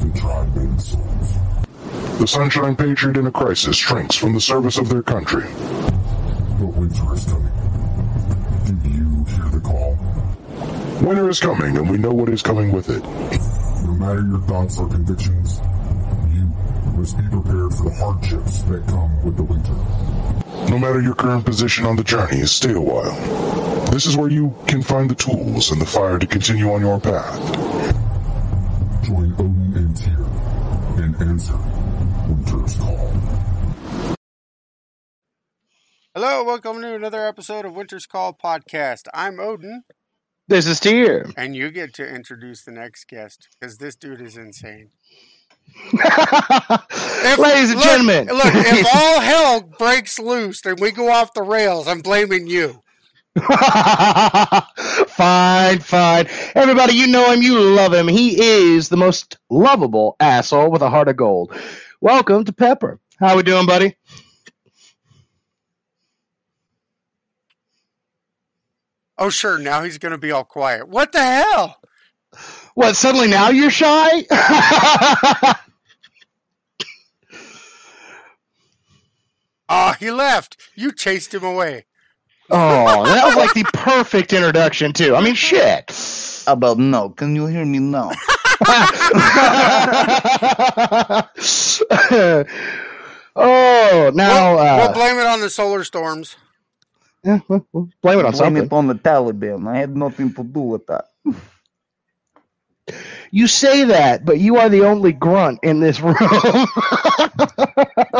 to try. The Sunshine Patriot in a crisis shrinks from the service of their country. But winter is coming. Do you hear the call? Winter is coming, and we know what is coming with it. No matter your thoughts or convictions, you must be prepared for the hardships that come with the winter. No matter your current position on the journey, stay a while. This is where you can find the tools and the fire to continue on your path. Join answer Winter's call. Hello, welcome to another episode of Winter's Call podcast. I'm Odin, This is Tyr. and you get to introduce the next guest because this dude is insane. Ladies and look, gentlemen. look, if all hell breaks loose and we go off the rails, I'm blaming you. fine, fine. Everybody, you know him, you love him. He is the most lovable asshole with a heart of gold. Welcome to Pepper. How we doing, buddy? Oh, sure, now he's going to be all quiet. What the hell? What, suddenly now you're shy? Ah, he left. You chased him away. Oh, that was like the perfect introduction, too. I mean, shit. About no, can you hear me now? oh, now, we'll, uh, we'll blame it on the solar storms. yeah, we'll, we'll blame it on Blame something. it on the Taliban. I had nothing to do with that. You say that, but you are the only grunt in this room.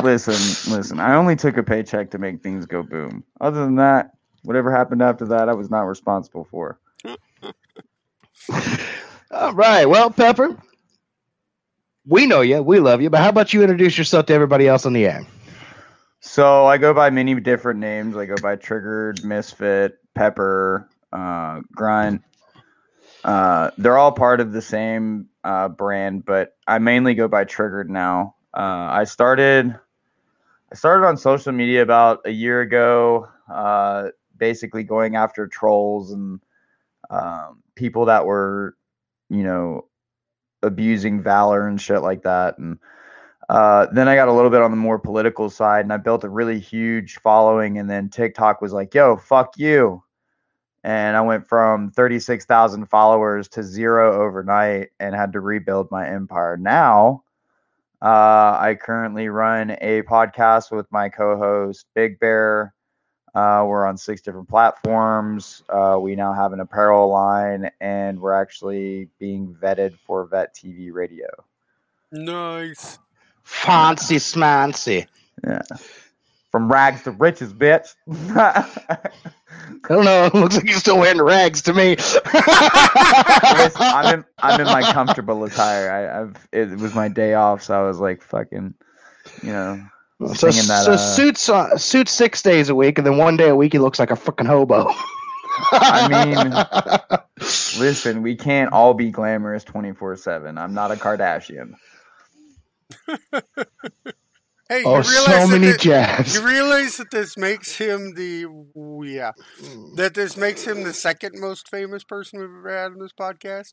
listen, listen. I only took a paycheck to make things go boom. Other than that, whatever happened after that, I was not responsible for. All right. Well, Pepper, we know you. We love you. But how about you introduce yourself to everybody else on the air? So I go by many different names. I go by Triggered, Misfit, Pepper, uh, Grunt. Uh, they're all part of the same uh, brand, but I mainly go by Triggered now. Uh, I started, I started on social media about a year ago, uh, basically going after trolls and um, people that were, you know, abusing valor and shit like that, and uh, then I got a little bit on the more political side, and I built a really huge following. And then TikTok was like, "Yo, fuck you," and I went from thirty six thousand followers to zero overnight, and had to rebuild my empire. Now, uh, I currently run a podcast with my co-host Big Bear. Uh, we're on six different platforms. Uh, we now have an apparel line, and we're actually being vetted for Vet TV Radio. Nice. Fancy smancy. Yeah. From rags to riches, bitch. I don't know. It looks like you're still wearing rags to me. I'm in I'm in my comfortable attire. I, I've it was my day off, so I was like fucking, you know, so that. so uh, suits uh, suits six days a week, and then one day a week he looks like a freaking hobo. I mean, listen, we can't all be glamorous twenty four seven. I'm not a Kardashian. Hey, oh, you so realize that many thi- jabs. You realize that this makes him the yeah, that this makes him the second most famous person we've ever had on this podcast.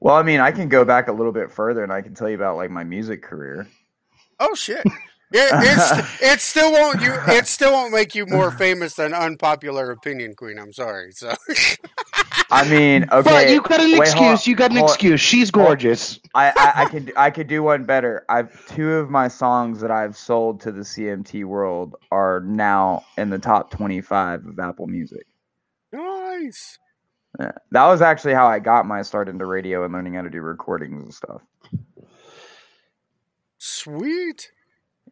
Well, I mean, I can go back a little bit further, and I can tell you about like my music career. Oh shit! It, it's, it still won't you. It still won't make you more famous than unpopular opinion queen. I'm sorry. So I mean, okay, but you got an wait, hold on, excuse. You got an hold on. excuse. She's gorgeous. I, I, I could I could do one better. I've two of my songs that I've sold to the CMT world are now in the top twenty five of Apple Music. nice. Yeah. That was actually how I got my start into radio and learning how to do recordings and stuff. Sweet.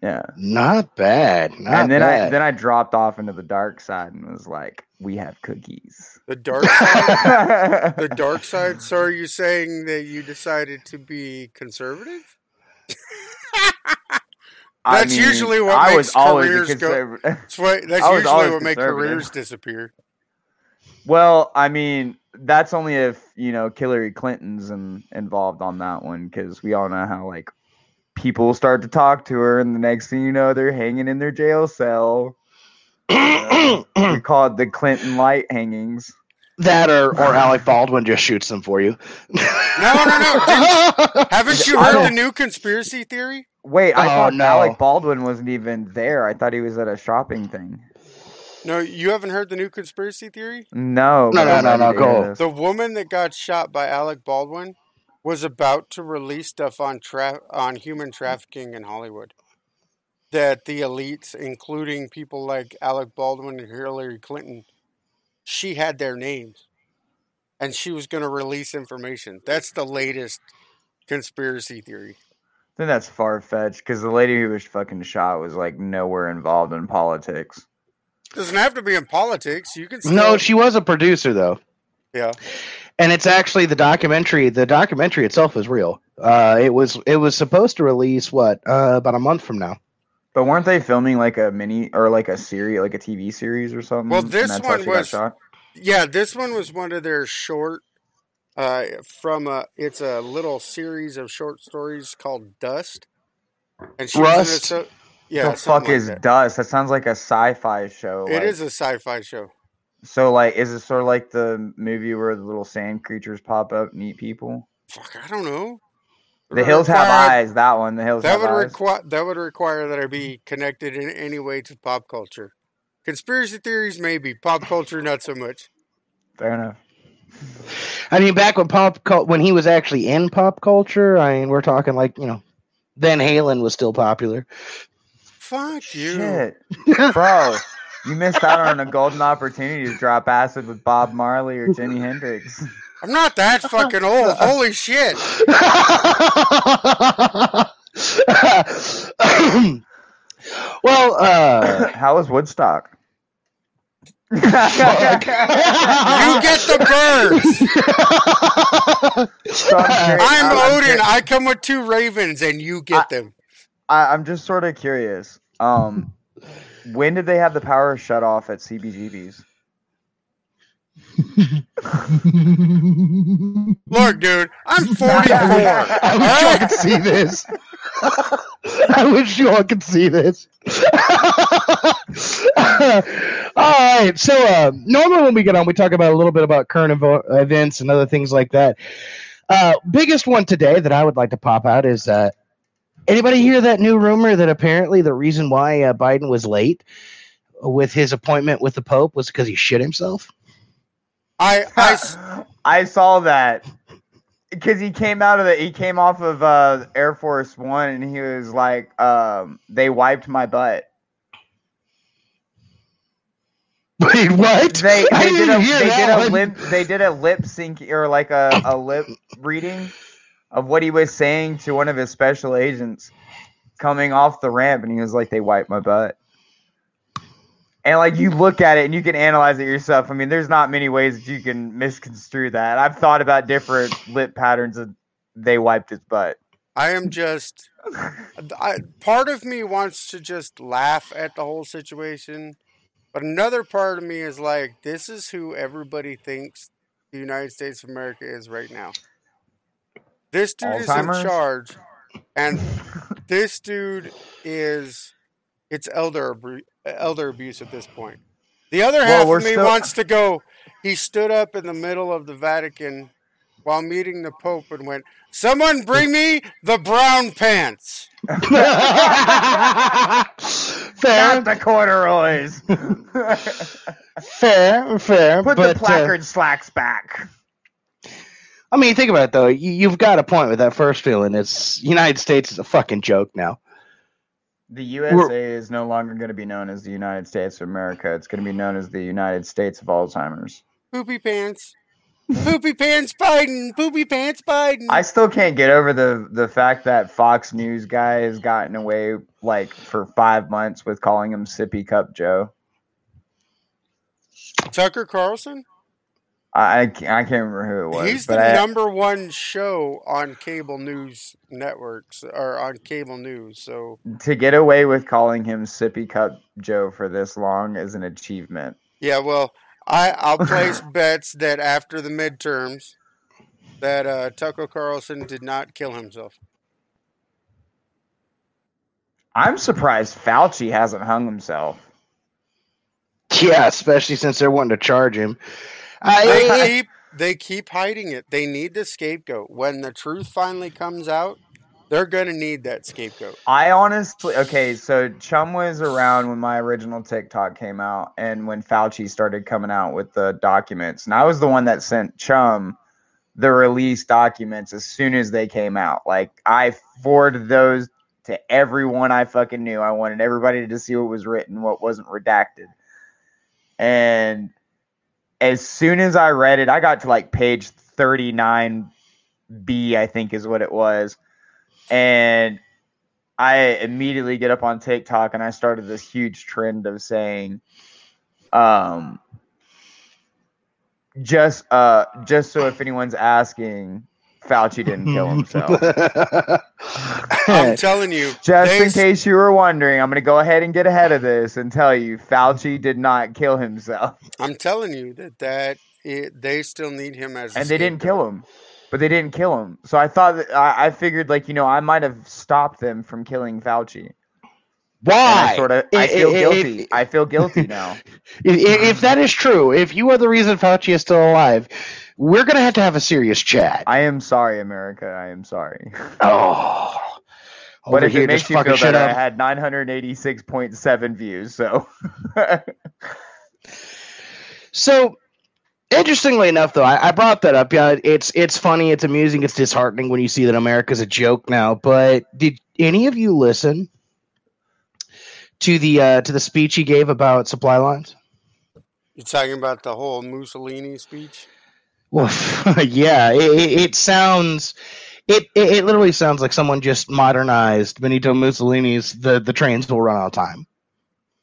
Yeah. Not bad. Not and then I then I dropped off into the dark side and was like, we have cookies. The dark side. the the dark side. So are you saying that you decided to be conservative? That's usually what I makes was always careers go- That's what. That's I was usually what makes careers disappear. Well, I mean, that's only if you know Hillary Clinton's in, involved on that one because we all know how like people start to talk to her, and the next thing you know, they're hanging in their jail cell. Uh, we call it the Clinton light hangings. That or, or Alec Baldwin just shoots them for you. No, no, no. Didn't- haven't you heard the new conspiracy theory? Wait, I Oh, thought no. Alec Baldwin wasn't even there. I thought he was at a shopping thing. No, you haven't heard the new conspiracy theory? No, No, but no, no, no, go. this. The woman that got shot by Alec Baldwin was about to release stuff on tra- on human trafficking in Hollywood. That the elites, including people like Alec Baldwin and Hillary Clinton, she had their names, and she was going to release information. That's the latest conspiracy theory. I think that's far fetched because the lady who was fucking shot was like nowhere involved in politics. Doesn't have to be in politics. You can still, no, she was a producer though. yeah. And it's actually the documentary. The documentary itself is real. Uh, it was it was supposed to release what uh, about a month from now. But weren't they filming like a mini or like a series, like a TV series or something? Well, this one was- shot? Yeah, this one was one of their short uh from a it's a little series of short stories called Dust. And she was in a so, yeah, the fuck like is that. Dust? That sounds like a sci-fi show. It like- is a sci-fi show. So like, is it sort of like the movie where the little sand creatures pop up and eat people? Fuck, I don't know. The hills have eyes. That one. The hills That have would require that would require that I be connected in any way to pop culture. Conspiracy theories maybe, pop culture not so much. Fair enough. I mean, back when pop cul- when he was actually in pop culture, I mean, we're talking like you know, Van Halen was still popular. Fuck you. Shit, bro. You missed out on a golden opportunity to drop acid with Bob Marley or Jimi Hendrix. I'm not that fucking old. Holy shit. well, uh, How was Woodstock? You get the birds. So I'm I'm I'm Odin. curi- I come with two ravens, and you get them. I, I'm just sort of curious. Um, when did they have the power shut off at CBGB's? Look, dude, I'm 44. I wish y'all could see this. I wish you all could see this. all right. So, uh, normally when we get on, we talk about a little bit about current evo- events and other things like that. Uh, biggest one today that I would like to pop out is uh, anybody hear that new rumor that apparently the reason why uh, Biden was late with his appointment with the Pope was because he shit himself? I I saw that because he came out of the he came off of uh, Air Force One and he was like, um, "They wiped my butt." Wait, what? They they did didn't a they did a lip they did a lip sync or like a, a lip reading of what he was saying to one of his special agents coming off the ramp, and he was like, "They wiped my butt." And like you look at it and you can analyze it yourself. I mean, there's not many ways that you can misconstrue that. I've thought about different lip patterns and they wiped his butt. I am just. I, part of me wants to just laugh at the whole situation, but another part of me is like, this is who everybody thinks the United States of America is right now. This dude is in charge, and this dude is it's elder elder abuse at this point. The other half we're of me still- wants to go. He stood up in the middle of the Vatican while meeting the Pope and went, "Someone bring me the brown pants." fair, Not the corduroys. fair, fair. Put but, the uh, placard slacks back. I mean, think about it though. You, you've got a point with that first feeling. It's United States is a fucking joke now. The USA is no longer going to be known as the United States of America. It's going to be known as the United States of Alzheimer's. Poopy pants. Poopy pants Biden. Poopy pants Biden. I still can't get over the the fact that Fox News guy has gotten away like for five months with calling him Sippy Cup Joe. Tucker Carlson. I, I can't remember who it was. He's the I- number one show on cable news networks or on cable news. So to get away with calling him Sippy Cup Joe for this long is an achievement. yeah, well, I I'll place bets that after the midterms, that uh, Tucker Carlson did not kill himself. I'm surprised Fauci hasn't hung himself. Yeah, especially since they're wanting to charge him. I, They keep they keep hiding it. They need the scapegoat. When the truth finally comes out, they're gonna need that scapegoat. I honestly okay, so Chum was around when my original TikTok came out and when Fauci started coming out with the documents. And I was the one that sent Chum the release documents as soon as they came out. Like I forwarded those to everyone I fucking knew. I wanted everybody to see what was written, what wasn't redacted. And as soon as I read it, I got to like page 39B, I think is what it was. And I immediately get up on TikTok and I started this huge trend of saying, um, just uh, just so if anyone's asking, Fauci didn't kill himself. I'm telling you, just in case you were wondering, I'm going to go ahead and get ahead of this and tell you, Fauci did not kill himself, I'm telling you that that it, they still need him as. a and they didn't kill him. But they didn't kill him, so I thought that I, I figured, like you know, I might have stopped them from killing Fauci. And why? I sort of, I feel it- it- guilty. it- I feel guilty now. If, if that is true, if you are the reason Fauci is still alive, we're gonna have to have a serious chat. I am sorry, America. I am sorry. Oh, But if here it makes just you fucking feel shit better, I had 986.7 views. So So, interestingly enough, though, I, I brought that up. Yeah, it's it's funny, it's amusing, it's disheartening when you see that America's a joke now. But did any of you listen to the uh, to the speech he gave about supply lines? You're talking about the whole Mussolini speech. Well, yeah, it, it, sounds. It, it it literally sounds like someone just modernized Benito Mussolini's "the the trains will run out of time."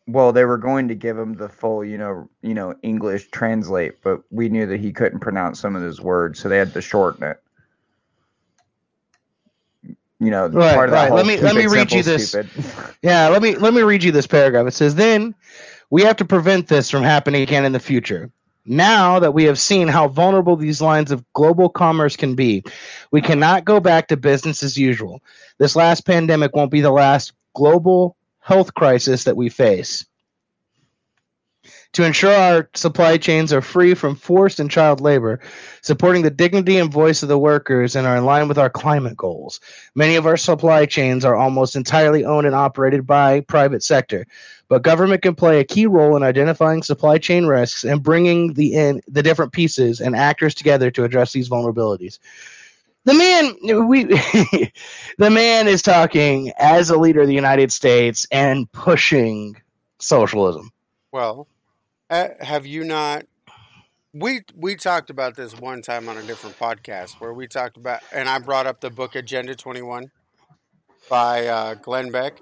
well, they were going to give him the full, you know, you know, English translate, but we knew that he couldn't pronounce some of those words, so they had to shorten it. You know, Right, part of that right. whole Let me- let me read you this. Yeah, let me let me read you this paragraph. It says, "Then we have to prevent this from happening again in the future. Now that we have seen how vulnerable these lines of global commerce can be, we cannot go back to business as usual. This last pandemic won't be the last global health crisis that we face." To ensure our supply chains are free from forced and child labor, supporting the dignity and voice of the workers, and are in line with our climate goals. Many of our supply chains are almost entirely owned and operated by private sector, but government can play a key role in identifying supply chain risks and bringing the in the different pieces and actors together to address these vulnerabilities. The man, we, the man is talking as a leader of the United States and pushing socialism. Well, uh, have you not? We we talked about this one time on a different podcast where we talked about, and I brought up the book Agenda Twenty One by uh, Glenn Beck.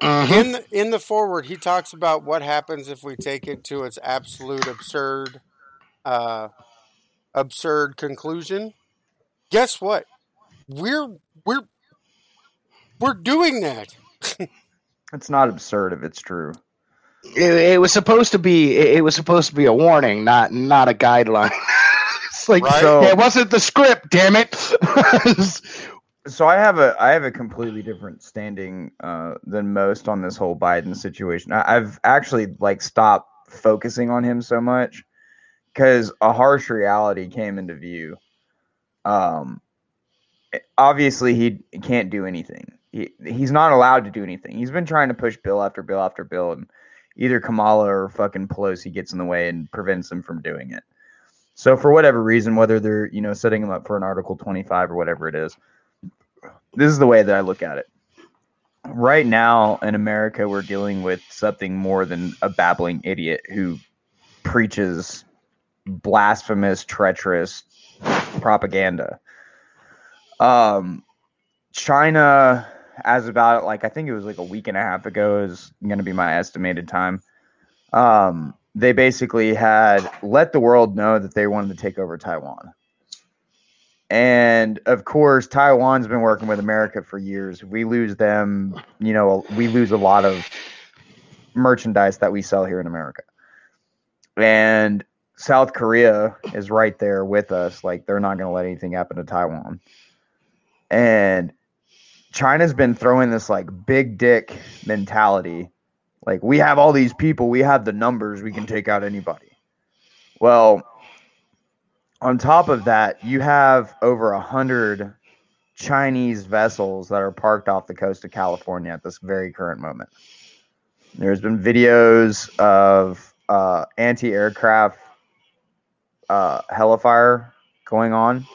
In the, in the foreword, he talks about what happens if we take it to its absolute absurd, uh, absurd conclusion. Guess what? We're we're we're doing that. It's not absurd if it's true. It, it was supposed to be. It, it was supposed to be a warning, not not a guideline. it's like Right. So- it wasn't the script. Damn it! so I have a I have a completely different standing uh, than most on this whole Biden situation. I, I've actually like stopped focusing on him so much because a harsh reality came into view. Um, obviously he can't do anything. He, he's not allowed to do anything. He's been trying to push bill after bill after bill, and either Kamala or fucking Pelosi gets in the way and prevents them from doing it. So for whatever reason, whether they're you know setting them up for an Article twenty five or whatever it is, this is the way that I look at it. Right now in America, we're dealing with something more than a babbling idiot who preaches blasphemous, treacherous propaganda. Um, China, as about like I think it was like a week and a half ago, is going to be my estimated time. Um, they basically had let the world know that they wanted to take over Taiwan. And of course, Taiwan's been working with America for years. We lose them, you know, we lose a lot of merchandise that we sell here in America. And South Korea is right there with us. Like, they're not going to let anything happen to Taiwan. And China's been throwing this like big dick mentality. Like, we have all these people, we have the numbers, we can take out anybody. Well, on top of that, you have over a hundred Chinese vessels that are parked off the coast of California at this very current moment. There's been videos of uh, anti-aircraft uh, hellfire going on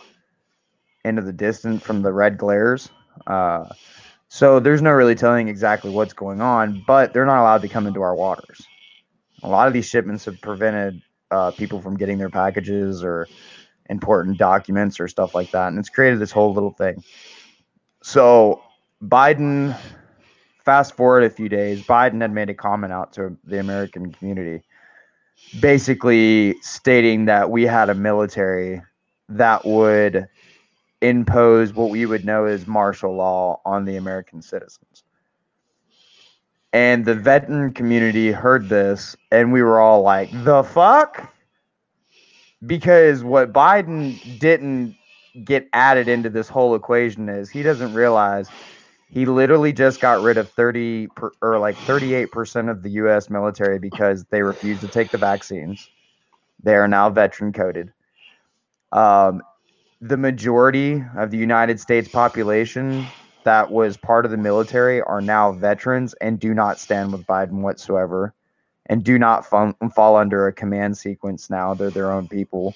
into the distance from the red glares. Uh, so there's no really telling exactly what's going on, but they're not allowed to come into our waters. A lot of these shipments have prevented uh, people from getting their packages or important documents or stuff like that, and it's created this whole little thing. So Biden, fast forward a few days, Biden had made a comment out to the American community, basically stating that we had a military that would impose what we would know as martial law on the American citizens. And the veteran community heard this, and we were all like, the fuck? Because what Biden didn't get added into this whole equation is he doesn't realize he literally just got rid of 30 per, or like 38% of the US military because they refused to take the vaccines. They are now veteran coded. Um, the majority of the United States population that was part of the military are now veterans and do not stand with Biden whatsoever and do not fun- fall under a command sequence now. They're their own people.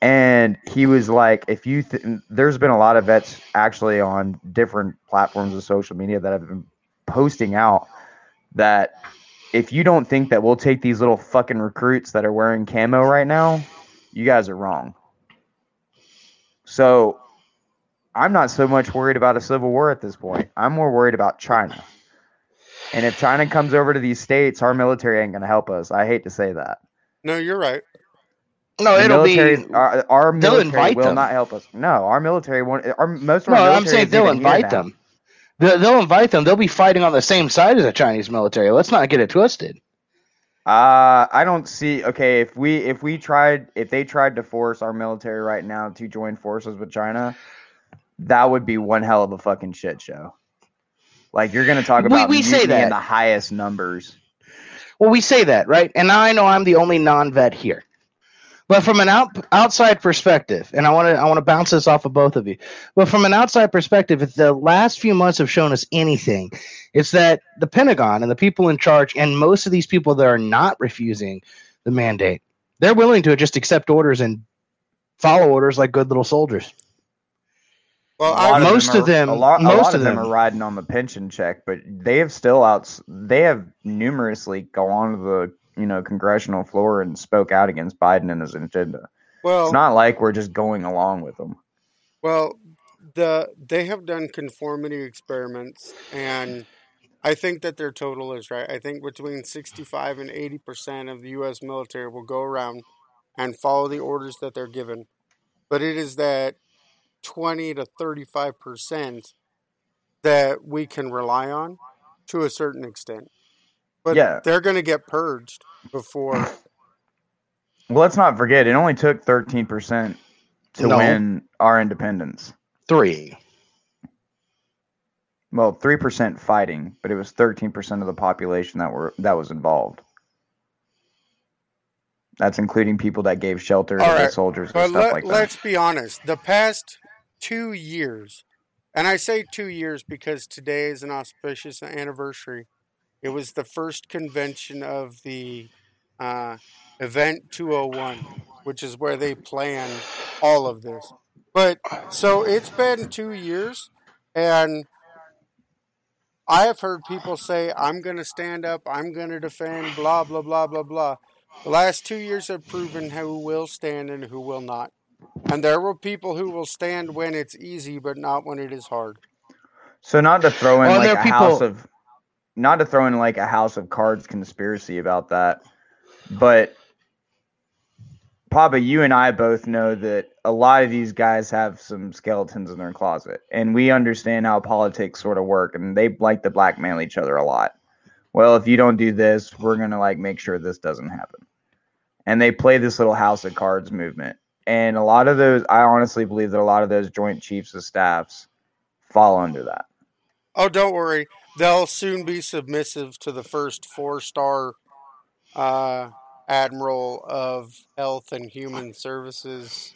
And he was like, if you, th- there's been a lot of vets actually on different platforms of social media that have been posting out that if you don't think that we'll take these little fucking recruits that are wearing camo right now, you guys are wrong. So I'm not so much worried about a civil war at this point. I'm more worried about China. And if China comes over to these states, our military ain't going to help us. I hate to say that. No, you're right. No, The it'll be. our, our military will them. not help us. No, our military won't. Our most of our No, our I'm saying they'll invite them. They'll, they'll invite them. They'll be fighting on the same side as the Chinese military. Let's not get it twisted. Uh, I don't see. Okay, if we if we tried if they tried to force our military right now to join forces with China, that would be one hell of a fucking shit show. Like you're gonna talk about we say that. in the highest numbers. Well, we say that, right? And I know I'm the only non-vet here. But from an out, outside perspective, and I want to I want to bounce this off of both of you. But from an outside perspective, if the last few months have shown us anything, it's that the Pentagon and the people in charge, and most of these people that are not refusing the mandate, they're willing to just accept orders and follow orders like good little soldiers. Well, A lot I, most them of them- a lot, a most lot of of them them- are riding on the pension check, but they have still outs. They have numerously gone to the you know congressional floor and spoke out against Biden and his agenda. well, It's not like we're just going along with them. Well, the they have done conformity experiments, and I think that their total is right. I think between sixty-five and eighty percent of the U.S. military will go around and follow the orders that they're given, but it is that twenty to thirty-five percent that we can rely on to a certain extent. But Yeah. they're going to get purged before. Well, let's not forget, it only took 13% to No. win our independence. Three. Well, 3% fighting, but it was 13% of the population that were that was involved. That's including people that gave shelter to All the right, soldiers and But stuff let, like that. let's be honest. The past two years, and I say two years because today is an auspicious anniversary. It was the first convention of the uh, Event 201, which is where they planned all of this. But so it's been two years, and I have heard people say, I'm going to stand up, I'm going to defend, blah, blah, blah, blah, blah. The last two years have proven who will stand and who will not. And there will people who will stand when it's easy, but not when it is hard. So not to throw in Well, like there a people- house of not to throw in like a house of cards conspiracy about that, but Papa, you and I both know that a lot of these guys have some skeletons in their closet, and we understand how politics sort of work, and they like to blackmail each other a lot. Well, if you don't do this, we're gonna like make sure this doesn't happen, and they play this little house of cards movement. And a lot of those, I honestly believe that a lot of those Joint Chiefs of Staffs fall under that. Oh, don't worry. They'll soon be submissive to the first four star uh, Admiral of Health and Human Services.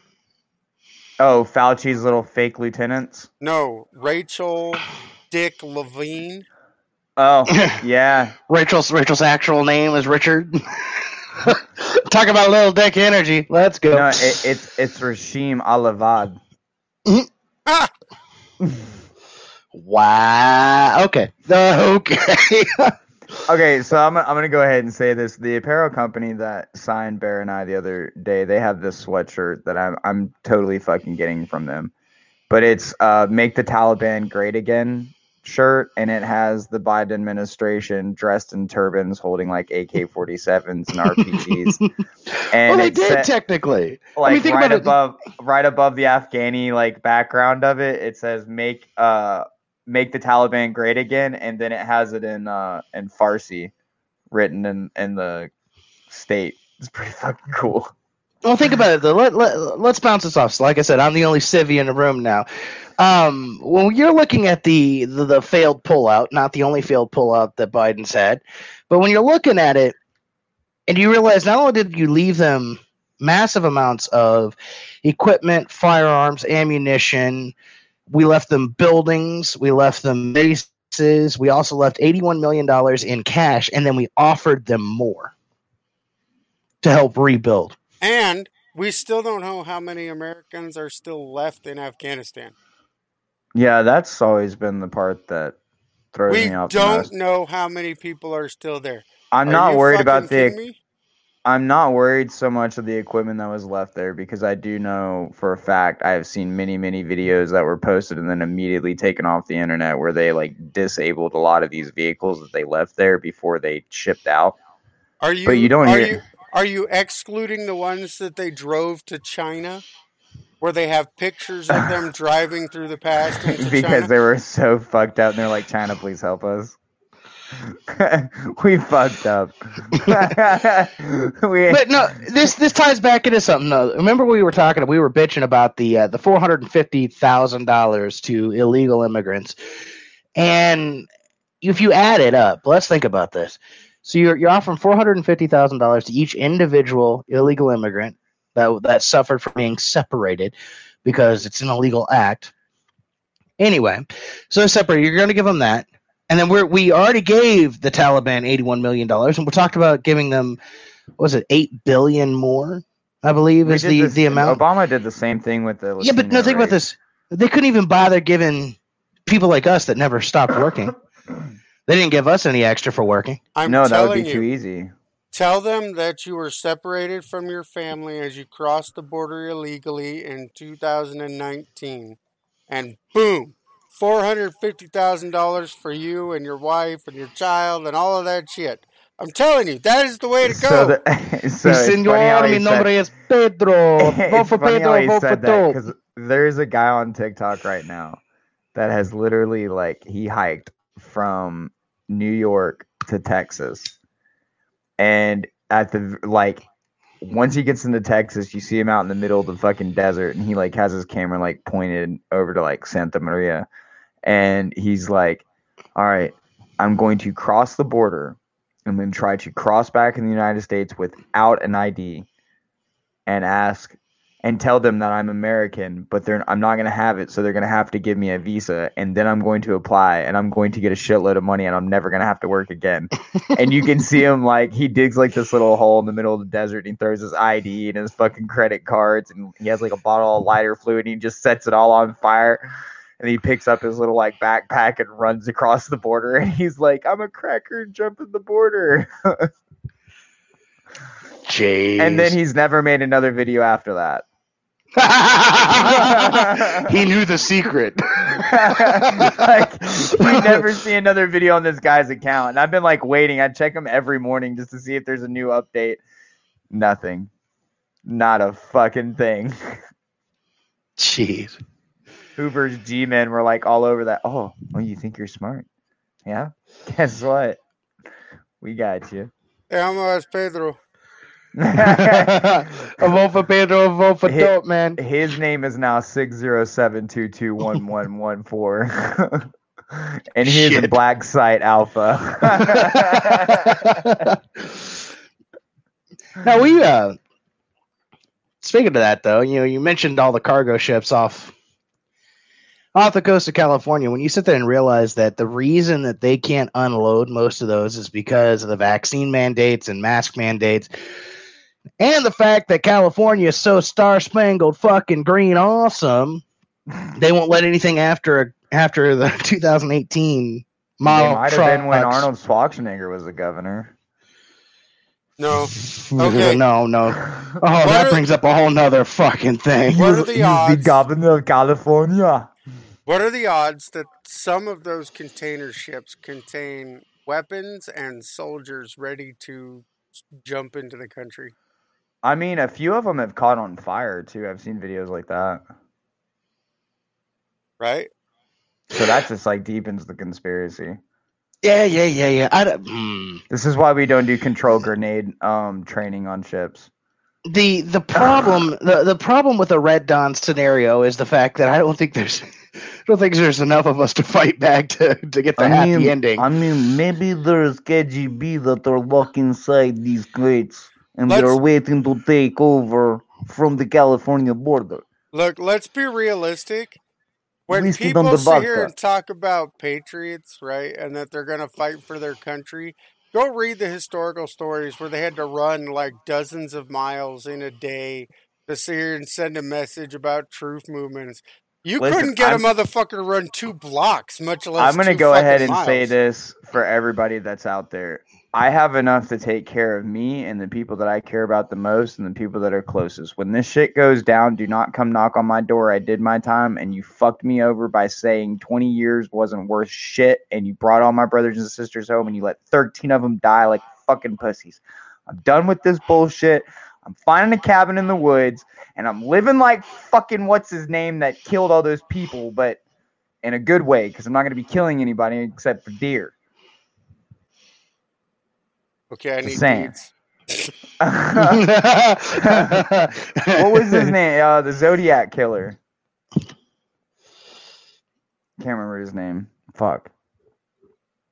Oh, Fauci's little fake lieutenants. No, Rachel Dick Levine. Oh, yeah. Rachel's Rachel's actual name is Richard. Talk about little dick energy. Let's go. No, it, it's it's Rashim Alavad. Ah! Wow. Okay. Uh, okay. Okay, so I'm I'm gonna go ahead and say this: the apparel company that signed Bear and I the other day, they have this sweatshirt that I'm I'm totally fucking getting from them, but it's uh "Make the Taliban Great Again" shirt, and it has the Biden administration dressed in turbans, holding like AK-47s and RPGs, and well, they did technically. like I mean, think right about it. above right above the Afghani like background of it, it says make uh make the Taliban great again, and then it has it in uh in Farsi written in in the state. It's pretty fucking cool. Well, think about it. Though. Let, let, let's bounce this off. So like I said, I'm the only civvy in the room now. Um, when you're looking at the, the the failed pullout, not the only failed pullout that Biden's had, but when you're looking at it, and you realize not only did you leave them massive amounts of equipment, firearms, ammunition, we left them buildings, we left them bases, we also left 81 million dollars in cash, and then we offered them more to help rebuild. And we still don't know how many Americans are still left in Afghanistan. Yeah, that's always been the part that throws We me off. the don't most. know how many people are still there. I'm Are not worried about the me? I'm not worried so much of the equipment that was left there because I do know for a fact I have seen many, many videos that were posted and then immediately taken off the internet where they like disabled a lot of these vehicles that they left there before they shipped out. Are you? But you don't are hear- you are you excluding the ones that they drove to China, where they have pictures of them driving through the past because China? they were so fucked up and they're like, China, please help us. we fucked up. we, but no, this this ties back into something. though. remember we were talking, we were bitching about the uh, the four hundred and fifty thousand dollars to illegal immigrants, and if you add it up, let's think about this. So you're you're offering four hundred and fifty thousand dollars to each individual illegal immigrant that that suffered from being separated because it's an illegal act. Anyway, so separate. You're going to give them that, and then we're we already gave the Taliban eighty one million dollars, and we talked about giving them what was it eight billion more? I believe we is the this- the amount. Obama did the same thing with the. yeah, but no, Latino think about this. They couldn't even bother giving people like us that never stopped working. they didn't give us any extra for working. I'm no, that would be you, too easy. Tell them that you were separated from your family as you crossed the border illegally in 2019. And boom, $450,000 for you and your wife and your child and all of that shit. I'm telling you, that is the way to go. So, the, so it's funny how Señor, he mi said- nombre es Pedro. Vote it's for funny how Pedro. he Vote for said that because there's a guy on TikTok right now that has literally like he hiked from New York to Texas, and at the like once he gets into Texas, you see him out in the middle of the fucking desert, and he like has his camera like pointed over to like Santa Maria, and he's like, "All right, I'm going to cross the border." and then try to cross back in the United States without an ID and ask and tell them that I'm American, but they're I'm not gonna have it, so they're gonna have to give me a visa, and then I'm going to apply, and I'm going to get a shitload of money, and I'm never gonna have to work again. and you can see him like he digs like this little hole in the middle of the desert, and he throws his ID and his fucking credit cards, and he has like a bottle of lighter fluid, and he just sets it all on fire. And he picks up his little like backpack and runs across the border, and he's like, "I'm a cracker jumping the border." Jeez. and then he's never made another video after that. he knew the secret. like you never see another video on this guy's account. And I've been like waiting. I check him every morning just to see if there's a new update. Nothing. Not a fucking thing. Jeez. Hoover's G men were like all over that. Oh, oh, you think you're smart? Yeah. Guess what? We got you. Te amo, es Pedro. a vote for Pedro, a vote for Hit- Dope, man. His name is now six zero seven two two one one one four. And he is in Black Site Alpha. Now we uh speaking of that though, you know, you mentioned all the cargo ships off off the coast of California. When you sit there and realize that the reason that they can't unload most of those is because of the vaccine mandates and mask mandates. And the fact that California is so star spangled fucking green awesome, they won't let anything after after the 2018 model it might have been when. Arnold Schwarzenegger was the governor. No. Okay. No, no. Oh, What that are- brings up a whole nother fucking thing. What are the odds? governor of California. What are the odds that some of those container ships contain weapons and soldiers ready to jump into the country? I mean, a few of them have caught on fire too. I've seen videos like that. Right? So that just like deepens the conspiracy. Yeah, yeah, yeah, yeah. I don't, hmm. This is why we don't do control grenade um training on ships. The the problem the, the problem with the Red Dawn scenario is the fact that I don't think there's I don't think there's enough of us to fight back to, to get the happy ending. I mean, maybe there's KGB that are locked inside these crates and Let's- they're waiting to take over from the California border. Look, let's be realistic. When people on sit here and talk about patriots, right, and that they're going to fight for their country, go read the historical stories where they had to run like dozens of miles in a day to here and send a message about truth movements. You Listen, couldn't get I'm- a motherfucker to run two blocks, much less. I'm going to go ahead and say this for everybody that's out there. I have enough to take care of me and the people that I care about the most and the people that are closest. When this shit goes down, do not come knock on my door. I did my time and you fucked me over by saying 20 years wasn't worth shit and you brought all my brothers and sisters home and you let 13 of them die like fucking pussies. I'm done with this bullshit. I'm finding a cabin in the woods and I'm living like fucking what's his name that killed all those people, but in a good way because I'm not going to be killing anybody except for deer. Okay, I need deeds. what was his name? Uh, the Zodiac killer. Can't remember his name. Fuck.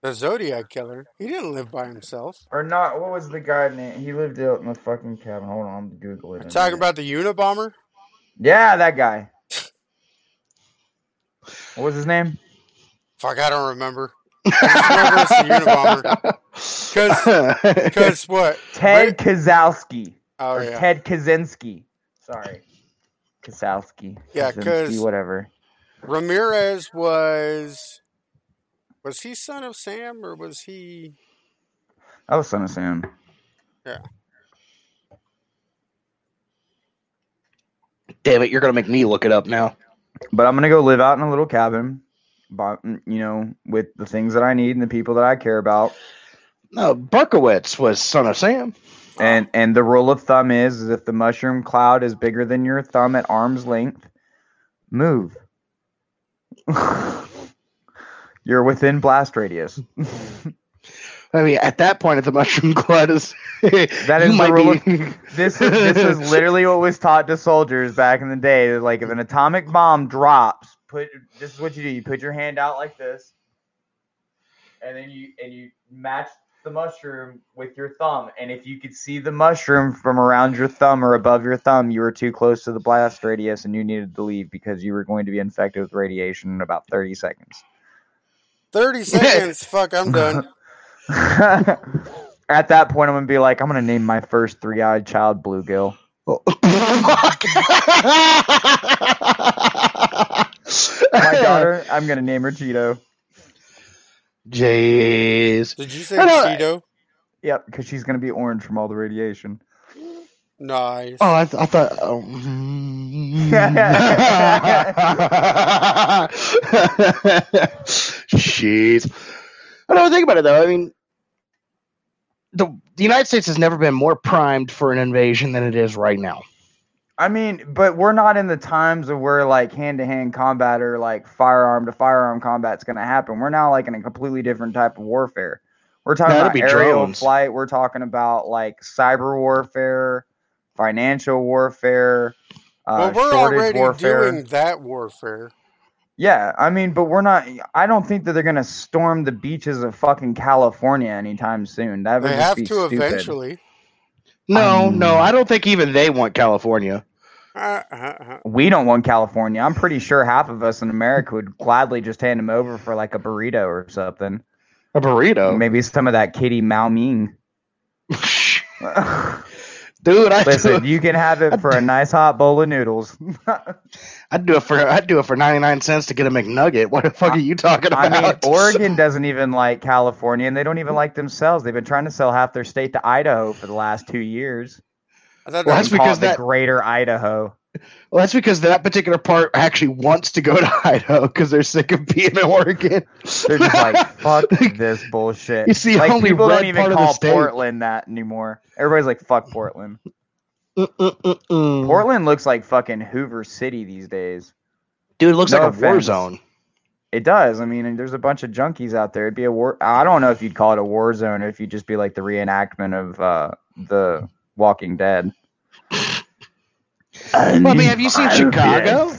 The Zodiac killer. He didn't live by himself. Or not. What was the guy name? He lived out in the fucking cabin. Hold on, I'm Google it. I'm talking about the Unabomber. Yeah, that guy. What was his name? Fuck, I don't remember. I just remember it's the Unabomber. Because what? Ted Kozowski. Oh or yeah. Ted Kaczynski. Sorry. Kozowski. Yeah, Kaczynski, 'cause- whatever. Ramirez was. Was he son of Sam or was he? That was Son of Sam. Yeah. Damn it, you're gonna make me look it up now. But I'm gonna go live out in a little cabin, but mm, you know, with the things that I need and the people that I care about. No, Barkowitz was son of Sam. And and the rule of thumb is, is if the mushroom cloud is bigger than your thumb at arm's length, move. You're within blast radius. I mean, at that point, if the mushroom cloud is That you the rule be. This is this is literally what was taught to soldiers back in the day. Like if an atomic bomb drops, put this is what you do. You put your hand out like this, and then you and you match the mushroom with your thumb. And if you could see the mushroom from around your thumb or above your thumb, you were too close to the blast radius and you needed to leave because you were going to be infected with radiation in about thirty seconds. Thirty seconds. Fuck, I'm done. At that point, I'm gonna be like, I'm gonna name my first three-eyed child Bluegill. Oh. My daughter, I'm gonna name her Cheeto. Jeez. Did you say I know- Cheeto? Yep, because she's gonna be orange from all the radiation. Nice. Oh, I, th- I thought. Oh. Mm. Jeez. I don't think about it though. I mean, the the United States has never been more primed for an invasion than it is right now. I mean, but we're not in the times of where like hand-to-hand combat or like firearm to firearm combat's gonna happen. We're now like in a completely different type of warfare. We're talking That'd about aerial drones. flight. We're talking about like cyber warfare, financial warfare. Uh, well, we're already warfare. doing that warfare. Yeah, I mean, but we're not. I don't think that they're gonna storm the beaches of fucking California anytime soon. That would They just have be to stupid. eventually. No, Um, no, I don't think even they want California. Uh, uh, uh. We don't want California. I'm pretty sure half of us in America would gladly just hand them over for like a burrito or something. A burrito, Maybe some of that kitty Mao Ming. dude. I Listen, do, you can have it for a nice hot bowl of noodles. I'd do it for I'd do it for ninety nine cents to get a McNugget. What the fuck are you talking about? I mean, Oregon doesn't even like California, and they don't even like themselves. They've been trying to sell half their state to Idaho for the last two years. I thought Well, that's because it the that- Greater Idaho. Well, that's because that particular part actually wants to go to Idaho because they're sick of being in Oregon. They're just like, fuck this bullshit. You see, like only people red don't even part call. Portland that anymore. Everybody's like, fuck Portland. Mm-mm-mm-mm. Portland looks like fucking Hoover City these days. Dude, it looks No like a war zone. It does. I mean, there's a bunch of junkies out there. It'd be a war. I don't know if you'd call it a war zone or if you'd just be like the reenactment of uh, the Walking Dead. Well, I mean, have you seen Chicago?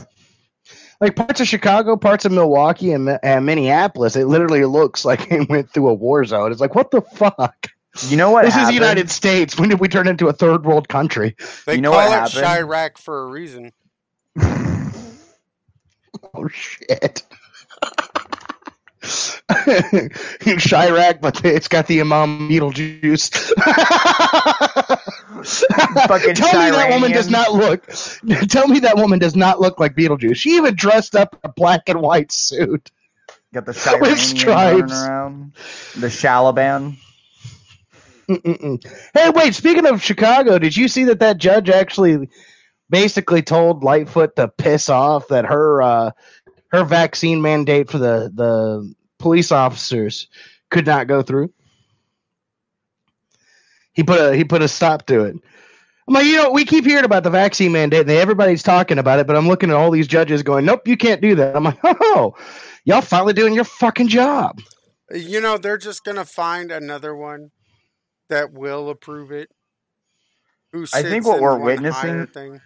Like parts of Chicago, parts of Milwaukee, and, and Minneapolis, it literally looks like it went through a war zone. It's like, what the fuck? You know what? this is the? United States. When did we turn into a third world country? they you know call what it happened? Chiraq for a reason. Oh shit. Chiraq, but it's got the Imam Beetlejuice. Fucking Tell me that woman does not look. Tell me that woman does not look like Beetlejuice. She even dressed up in a black and white suit. Got the With Chiranians stripes. around. The Shalaban. Hey, wait. Speaking of Chicago, did you see that that judge actually basically told Lightfoot to piss off that her uh, her vaccine mandate for the the police officers could not go through? He put a he put a stop to it. I'm like, you know, we keep hearing about the vaccine mandate, and everybody's talking about it, but I'm looking at all these judges going, "Nope, you can't do that." I'm like, "Oh, y'all finally doing your fucking job." You know, they're just gonna find another one that will approve it. Who I think what we're witnessing-.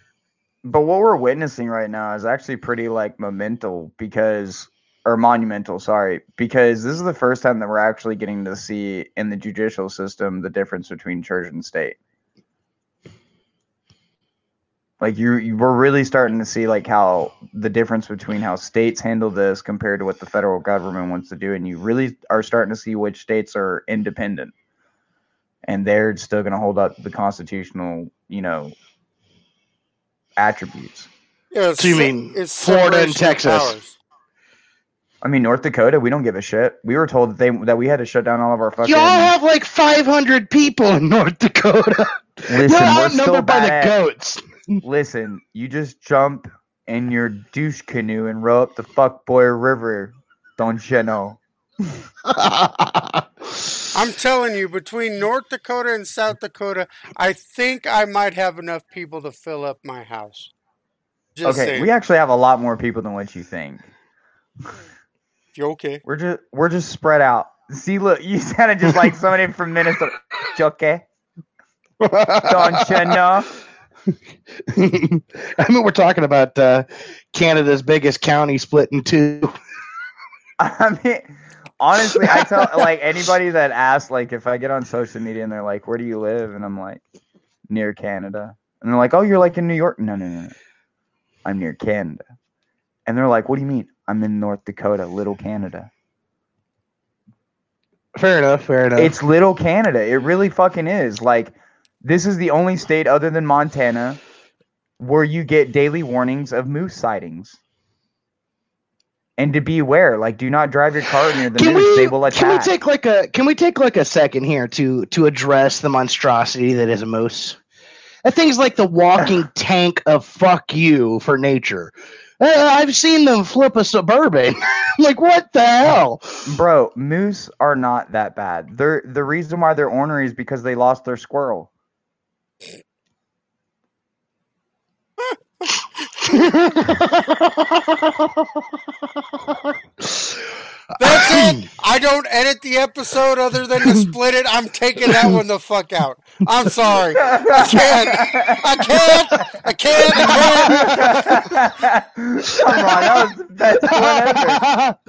But what we're witnessing right now is actually pretty like monumental because or monumental, sorry, because this is the first time that we're actually getting to see in the judicial system the difference between church and state. Like you, you we're really starting to see like how the difference between how states handle this compared to what the federal government wants to do, and you really are starting to see which states are independent, and they're still going to hold up the constitutional, you know, attributes. Yeah, So you mean it's Florida and Texas? powers. I mean, North Dakota, we don't give a shit. We were told that they that we had to shut down all of our fucking. Y'all have like 500 people in North Dakota. listen, You're we're still outnumbered by the goats. Listen, you just jump in your douche canoe and row up the fuckboy river, don't you know? I'm telling you, between North Dakota and South Dakota, I think I might have enough people to fill up my house. Just okay, saying. we actually have a lot more people than what you think. You okay? We're just we're just spread out. See, look, you sounded just like somebody from Minnesota. You Okay, don't you know? I mean, we're talking about uh, Canada's biggest county split in two. I mean, honestly, I tell like anybody that asks, like, if I get on social media and they're like, "Where do you live?" and I'm like, "Near Canada," and they're like, "Oh, you're like in New York?" No, no, no. I'm near Canada, and they're like, "What do you mean?" I'm in North Dakota, Little Canada. Fair enough. Fair enough. It's Little Canada. It really fucking is. Like, this is the only state other than Montana where you get daily warnings of moose sightings. And to be aware, like, do not drive your car near the can we they will can we take like a can we take like a second here to to address the monstrosity that is a moose? That thing's like the walking tank of fuck you for nature. Uh, I've seen them flip a suburban. like what the hell? Bro, moose are not that bad. They're the reason why they're ornery is because they lost their squirrel. That's it. I don't edit the episode other than to split it, I'm taking that one the fuck out. I'm sorry. I can't. I can't. I can't. I can't. Come on, that was the best one ever.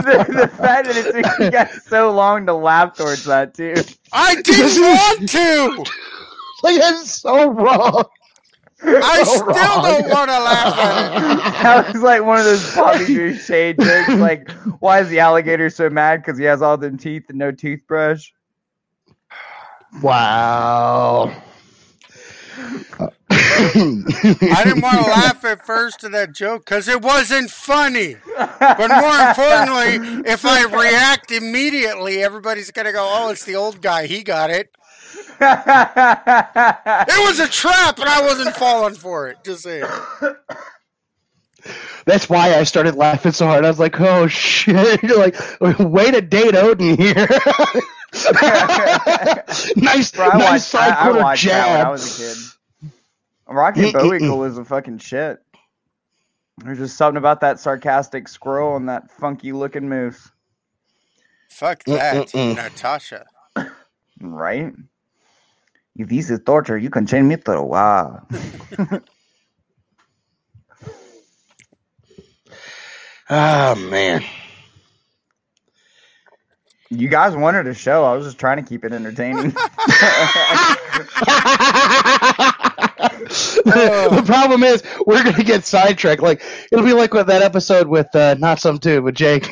the, the fact that it took you guys so long to laugh towards that too. I didn't want to. like that's so wrong. I So still wrong. don't want to laugh at it. That was like one of those Bobby Boucher jokes. Like, why is the alligator so mad? Because he has all them teeth and no toothbrush. Wow. I didn't want to laugh at first at that joke because it wasn't funny. But more importantly, if I react immediately, everybody's gonna go, "Oh, it's the old guy. He got it." It was a trap, and I wasn't falling for it. Just saying. That's why I started laughing so hard. I was like, "Oh shit!" You're like, way to date Odin here. nice, Bro, I nice watched, side I, I quarter watched that jab. when I was a kid. Rocky Bullwinkle was a fucking shit. There's just something about that sarcastic squirrel and that funky looking moose, Fuck that, Mm-mm-mm. Natasha. right? If this is torture, you can chain me to a wall. Oh man. You guys wanted a show. I was just trying to keep it entertaining. the problem is we're gonna get sidetracked. Like it'll be like with that episode with uh, not some dude with Jake.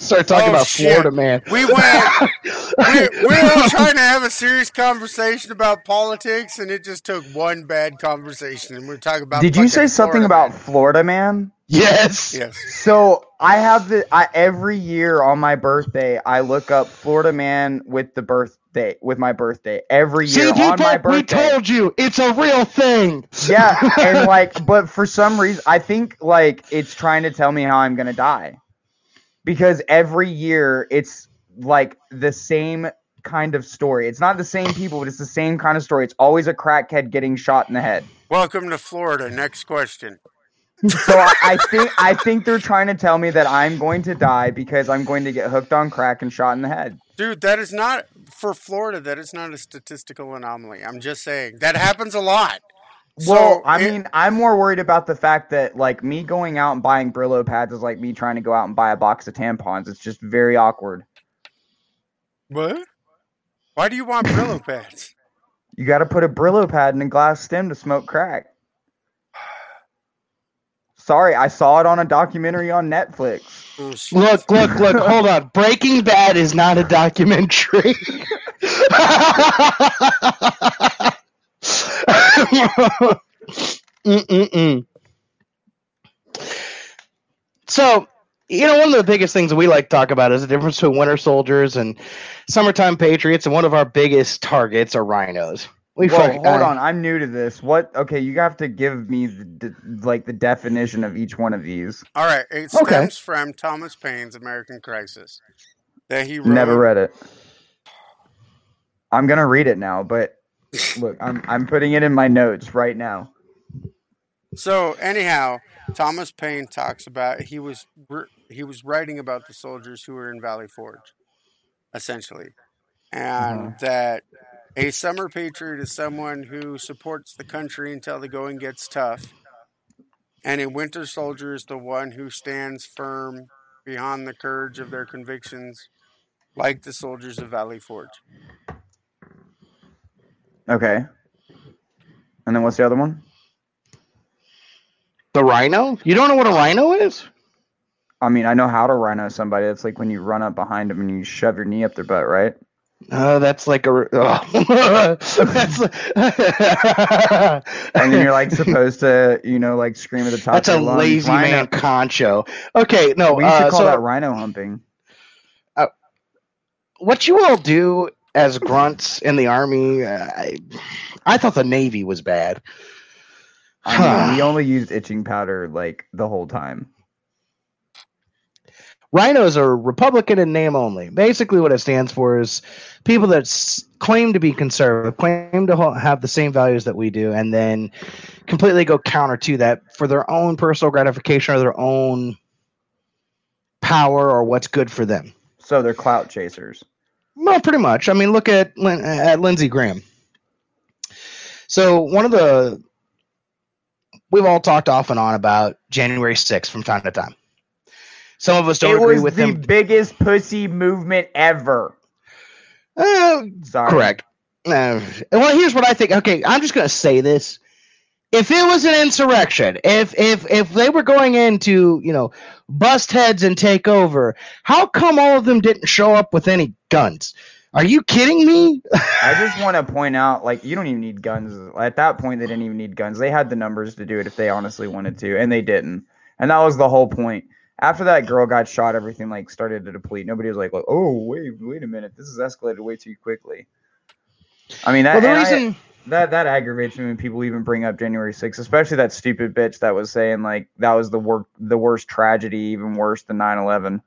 Start talking Oh, about shit. Florida man. We went. we, we were trying to have a serious conversation about politics, and it just took one bad conversation, and we are talking about. Did you fucking say something Florida about Florida man? Yes. Yes. So I have the I every year on my birthday I look up Florida man with the birthday with my birthday every See, year on people, my we told you it's a real thing. yeah, and like, but for some reason, I think like it's trying to tell me how I'm gonna die, because every year it's like the same kind of story. It's not the same people, but it's the same kind of story. It's always a crackhead getting shot in the head. Welcome to Florida. Next question. So I, I think I think they're trying to tell me that I'm going to die because I'm going to get hooked on crack and shot in the head. Dude, that is not for Florida. That is not a statistical anomaly. I'm just saying that happens a lot. Well, So, I it- mean, I'm more worried about the fact that like me going out and buying Brillo pads is like me trying to go out and buy a box of tampons. It's just very awkward. what? Why do you want Brillo pads? You got to put a Brillo pad in a glass stem to smoke crack. Sorry, I saw it on a documentary on Netflix. Look, look, look. Hold on. Breaking Bad is not a documentary. So, you know, one of the biggest things we like to talk about is the difference between winter soldiers and summertime patriots, and one of our biggest targets are rhinos. We Whoa, fuck- hold uh, on, I'm new to this. What? Okay, you have to give me the, the like the definition of each one of these. All right. It Okay. stems from Thomas Paine's American Crisis. That he wrote. Never read it. I'm gonna read it now, but look, I'm I'm putting it in my notes right now. So anyhow, Thomas Paine talks about he was he was writing about the soldiers who were in Valley Forge, essentially, and Uh-huh. that a summer patriot is someone who supports the country until the going gets tough, and a winter soldier is the one who stands firm behind the courage of their convictions, like the soldiers of Valley Forge. Okay. And then what's the other one? The rhino? You don't know what a rhino is? I mean, I know how to rhino somebody. It's like when you run up behind them and you shove your knee up their butt, right? Oh, that's like a. Oh. that's. And then you're like supposed to, you know, like scream at the top. That's of a your lungs, "That's a lazy "Rhino." man concho. Okay, no. We should uh, call so that rhino humping. what you all do as grunts in the army? Uh, I, I thought the navy was bad. I mean, we only used itching powder like the whole time. Rhinos are Republican in name only. Basically, what it stands for is people that s- claim to be conservative, claim to ho- have the same values that we do, and then completely go counter to that for their own personal gratification or their own power or what's good for them. So they're clout chasers. Well, pretty much. I mean, look at at Lindsey Graham. So one of the we've all talked off and on about January 6th from time to time. Some of us don't it agree was with the him. biggest pussy movement ever. Uh, Sorry. correct. Uh, well, here's what I think. Okay, I'm just going to say this. If it was an insurrection, if if if they were going in to you know bust heads and take over, how come all of them didn't show up with any guns? Are you kidding me? I just want to point out, like, you don't even need guns. At that point, they didn't even need guns. They had the numbers to do it if they honestly wanted to, and they didn't. And that was the whole point. After that girl got shot, everything like started to deplete. Nobody was like, "Oh, wait, wait a minute, this has escalated way too quickly." I mean, that well, the and I- reason. That that aggravates me when people even bring up January 6th, especially that stupid bitch that was saying like that was the wor- the worst tragedy, even worse than 9/11.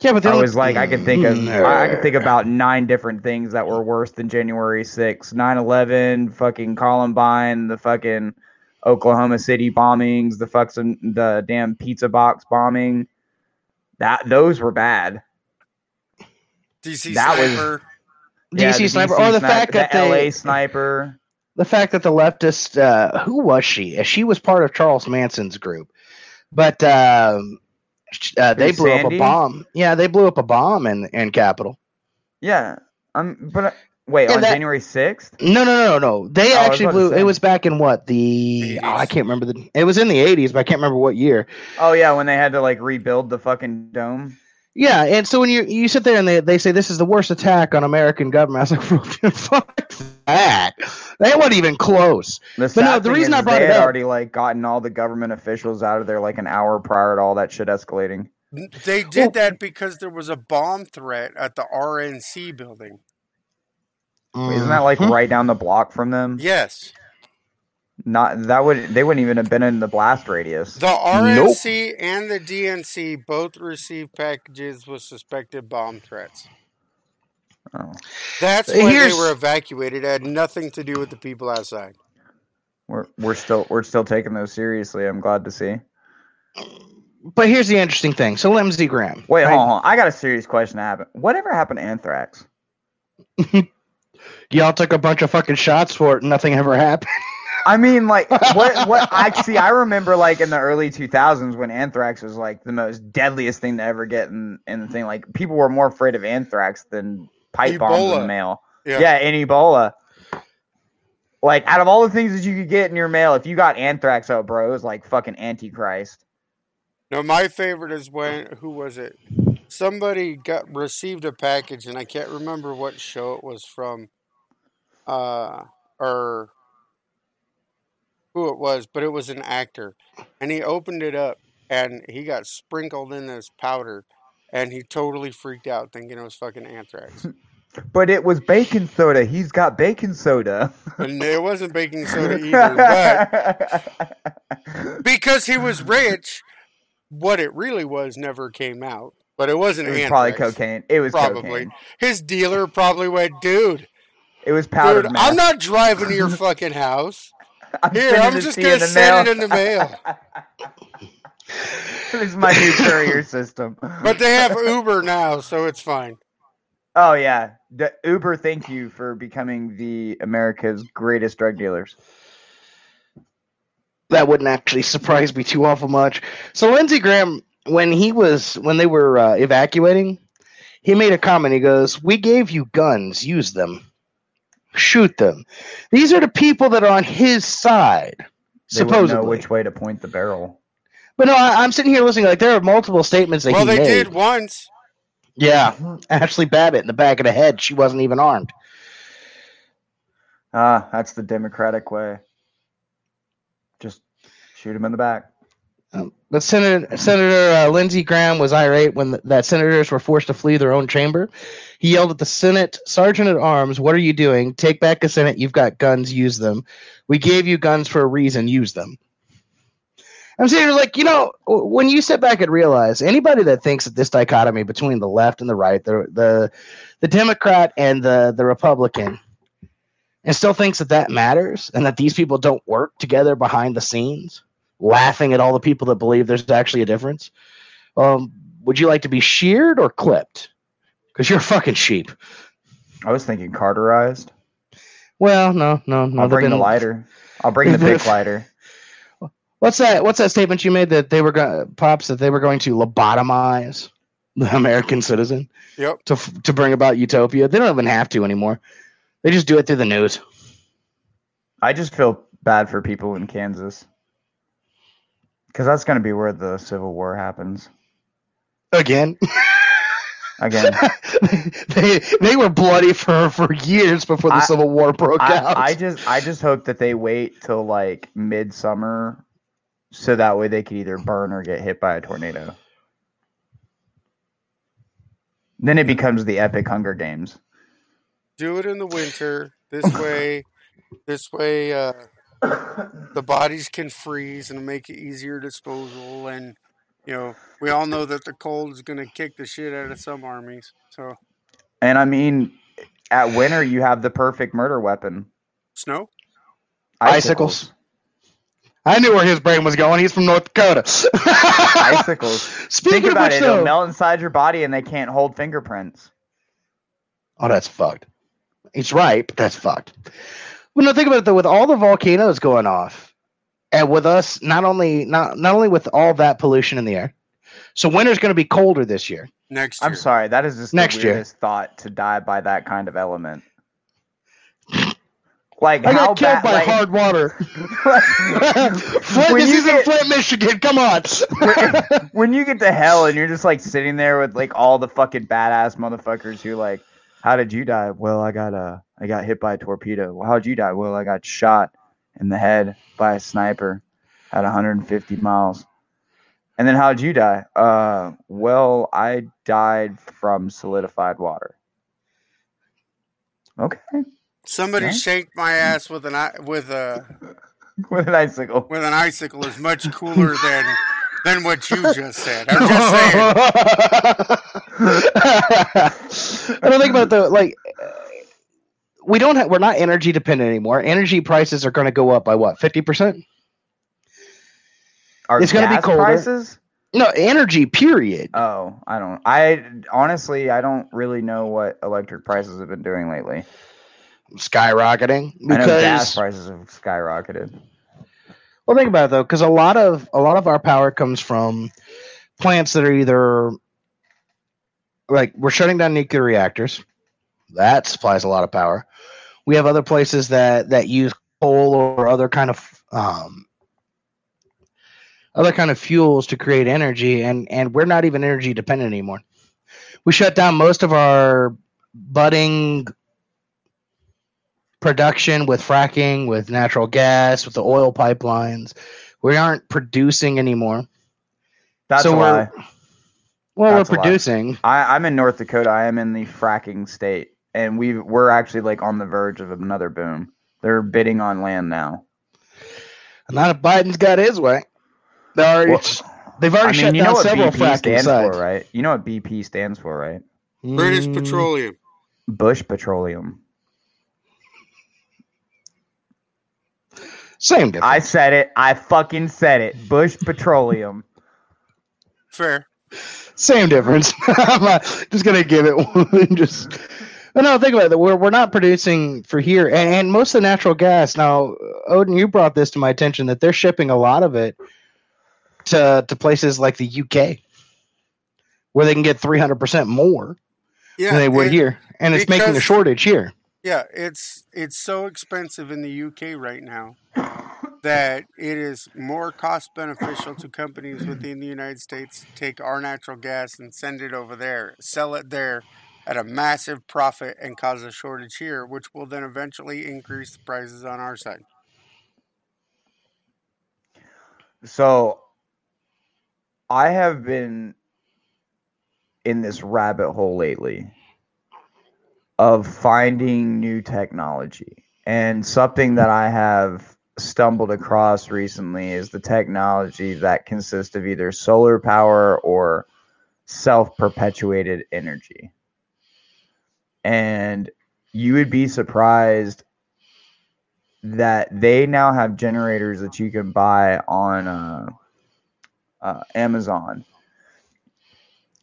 yeah, but I was like, I could think of, Mm, I I could think about nine different things that were worse than January 6th, 9/11, fucking Columbine, the fucking Oklahoma City bombings, the fucking the damn pizza box bombing. That those were bad. DC That was- sniper. Yeah, DC sniper, DC or the sniper- fact that the they, LA sniper. the fact that the leftist, uh, who was she? She was part of Charles Manson's group, but um, uh, they blew up a bomb. Yeah, they blew up a bomb in in Capitol. Yeah, um, but uh, wait, Yeah, on that- January 6th. No, no, no, no. They Oh, actually blew. It was back in what the? Oh, I can't remember the. It was in the eighties, but I can't remember what year. Oh yeah, when they had to like rebuild the fucking dome. Yeah, and so when you you sit there and they, they say this is the worst attack on American government, I was like, fuck that. That wasn't even close. The But no, the reason I brought it up they it had up- already like gotten all the government officials out of there like an hour prior to all that shit escalating. They did that because there was a bomb threat at the RNC building. Isn't that like Mhm. right down the block from them? Yes. Not that would they wouldn't even have been in the blast radius. The RNC and the DNC both received packages with suspected bomb threats. Oh, That's why Here's- they were evacuated. It had nothing to do with the people outside. we're we're still we're still taking those seriously. I'm glad to see. But here's the interesting thing. So Lindsey Graham. Wait, right? hold on, hold on. I got a serious question to happen. Whatever happened to anthrax? Y'all took a bunch of fucking shots for it, and nothing ever happened. I mean, like, what? What? I see. I remember, like, in the early 2000s when anthrax was like the most deadliest thing to ever get in, in the thing. Like, people were more afraid of anthrax than pipe bombs in the mail. Yeah. Yeah, and Ebola. Like, out of all the things that you could get in your mail, if you got anthrax, oh, bro, it was like fucking antichrist. No, my favorite is when who was it? Somebody got received a package, and I can't remember what show it was from, uh, or who it was, but it was an actor, and he opened it up, and he got sprinkled in this powder, and he totally freaked out, thinking it was fucking anthrax, But it was baking soda. He's got baking soda. and it wasn't baking soda either, but because he was rich, what it really was never came out. But it wasn't It was anthrax. probably cocaine. It was Probably. cocaine. His dealer probably went, dude, It was powdered dude, meth. I'm not driving to your fucking house. I'm Here, I'm just gonna send mail. it in the mail. this is my new courier system. But they have Uber now, so it's fine. Oh yeah, the Uber. Thank you for becoming the America's greatest drug dealers. that wouldn't actually surprise me too awful much. So Lindsey Graham, when he was when they were uh, evacuating, he made a comment. He goes, "We gave you guns. Use them. Shoot them. These are the people that are on his side." They wouldn't know Supposedly, which way to point the barrel. but no, I, I'm sitting here listening. Like there are multiple statements that Well, he they made. did once. Yeah, Ashli Babbitt in the back of the head. She wasn't even armed. Ah, that's the Democratic way. Just shoot him in the back. Um, Senator Senator uh, Lindsey Graham was irate when th- that senators were forced to flee their own chamber. He yelled at the Senate Sergeant at Arms, "What are you doing? Take back the Senate. You've got guns. Use them. We gave you guns for a reason. Use them." I'm sitting here like, you know, when you sit back and realize anybody that thinks that this dichotomy between the left and the right, the the the Democrat and the the Republican, and still thinks that that matters and that these people don't work together behind the scenes laughing at all the people that believe there's actually a difference. Um, would you like to be sheared or clipped? Because you're a fucking sheep. I was thinking cauterized. Well, no, no, no. I'll they've bring the lighter. I'll bring the They've big lighter. What's that? What's that statement you made that they were going, pops, that they were going to lobotomize the American citizen Yep. to to bring about utopia? They don't even have to anymore. They just do it through the news. I just feel bad for people in Kansas. Because that's going to be where the Civil War happens. Again, Again, they they were bloody for for years before the I- Civil War broke out. I, I just I just hope that they wait till like midsummer so that way they could either burn or get hit by a tornado. Then it becomes the epic Hunger Games. Do it in the winter. This way, this way, uh, the bodies can freeze and make it easier disposal. And you know, we all know that the cold is going to kick the shit out of some armies. So And I mean, at winter you have the perfect murder weapon. snow. Icicles. I knew where his brain was going. He's from North Dakota. Icicles. Speaking Think about which, it, it'll melt inside your body and they can't hold fingerprints. oh, that's fucked. It's right, but that's fucked. Well, no, think about it though. With all the volcanoes going off, and with us, not only not not only with all that pollution in the air, so winter's going to be colder this year. Next year. I'm sorry, that is just Next the year. weirdest thought to die by that kind of element. Like I how got killed bad, by like, hard water. Flint, When this you is get- in Flint, Michigan. Come on. when you get to hell and you're just like sitting there with like all the fucking badass motherfuckers who like, how did you die? Well, I got uh, I got hit by a torpedo. Well, how'd you die? Well, I got shot in the head by a sniper at 150 miles. And then how'd you die? Uh, well, I died from solidified water. Okay, Somebody Yeah. shanked my ass with an with a with an icicle. with an icicle is much cooler than than what you just said. I'm just saying. I don't think about it though. Like, we don't have. We're not energy dependent anymore. Energy prices are going to go up by what? Fifty percent? Are It's gonna be gas colder. Prices? No, energy. Period. Oh, I don't. I honestly, I don't really know what electric prices have been doing lately. Skyrocketing know gas prices have skyrocketed. Well, think about it though, because a lot of a lot of our power comes from plants that are either like we're shutting down nuclear reactors. That supplies a lot of power. We have other places that that use coal or other kind of um, other kind of fuels to create energy, and and we're not even energy dependent anymore. We shut down most of our budding production with fracking, with natural gas, with the oil pipelines. We aren't producing anymore. That's So we're- Well, That's we're producing. I, I'm in North Dakota. I am in the fracking state, and we we're actually like on the verge of another boom. They're bidding on land now. Not if Biden's got his way. They already, Well, they've I already mean, shut you know down what several BP fracking stands sites. for, right? You know what BP stands for, right? British Mm, Petroleum. Bush Petroleum. Same difference. I said it. I fucking said it. Bush Petroleum. Fair. Same difference. I'm just gonna give it one. just but no, think about it. We're we're not producing for here, and, and most of the natural gas. Now, Odin, you brought this to my attention that they're shipping a lot of it to to places like the UK, where they can get 300 percent more Yeah. than they would it- here, and it's making a shortage here. Yeah, it's it's so expensive in the UK right now that it is more cost beneficial to companies within the United States to take our natural gas and send it over there, sell it there at a massive profit and cause a shortage here, which will then eventually increase the prices on our side. So I have been in this rabbit hole lately of finding new technology. And something that I have stumbled across recently is the technology that consists of either solar power or self perpetuated energy. And you would be surprised that they now have generators that you can buy on uh, uh, Amazon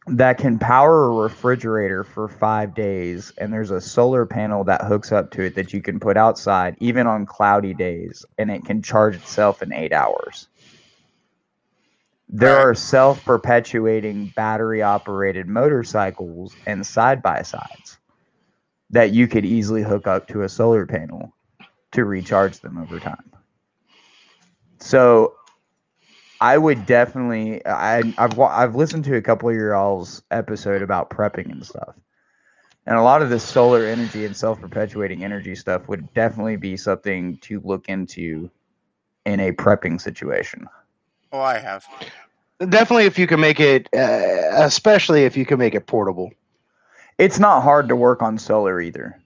that can power a refrigerator for five days, and there's a solar panel that hooks up to it that you can put outside, even on cloudy days, and it can charge itself in eight hours. There are self perpetuating battery operated motorcycles and side by sides that you could easily hook up to a solar panel to recharge them over time. So I would definitely. I, I've I've listened to a couple of your all's episode about prepping and stuff, and a lot of this solar energy and self perpetuating energy stuff would definitely be something to look into in a prepping situation. Oh, I have. Definitely, if you can make it, uh, especially if you can make it portable. It's not hard to work on solar either.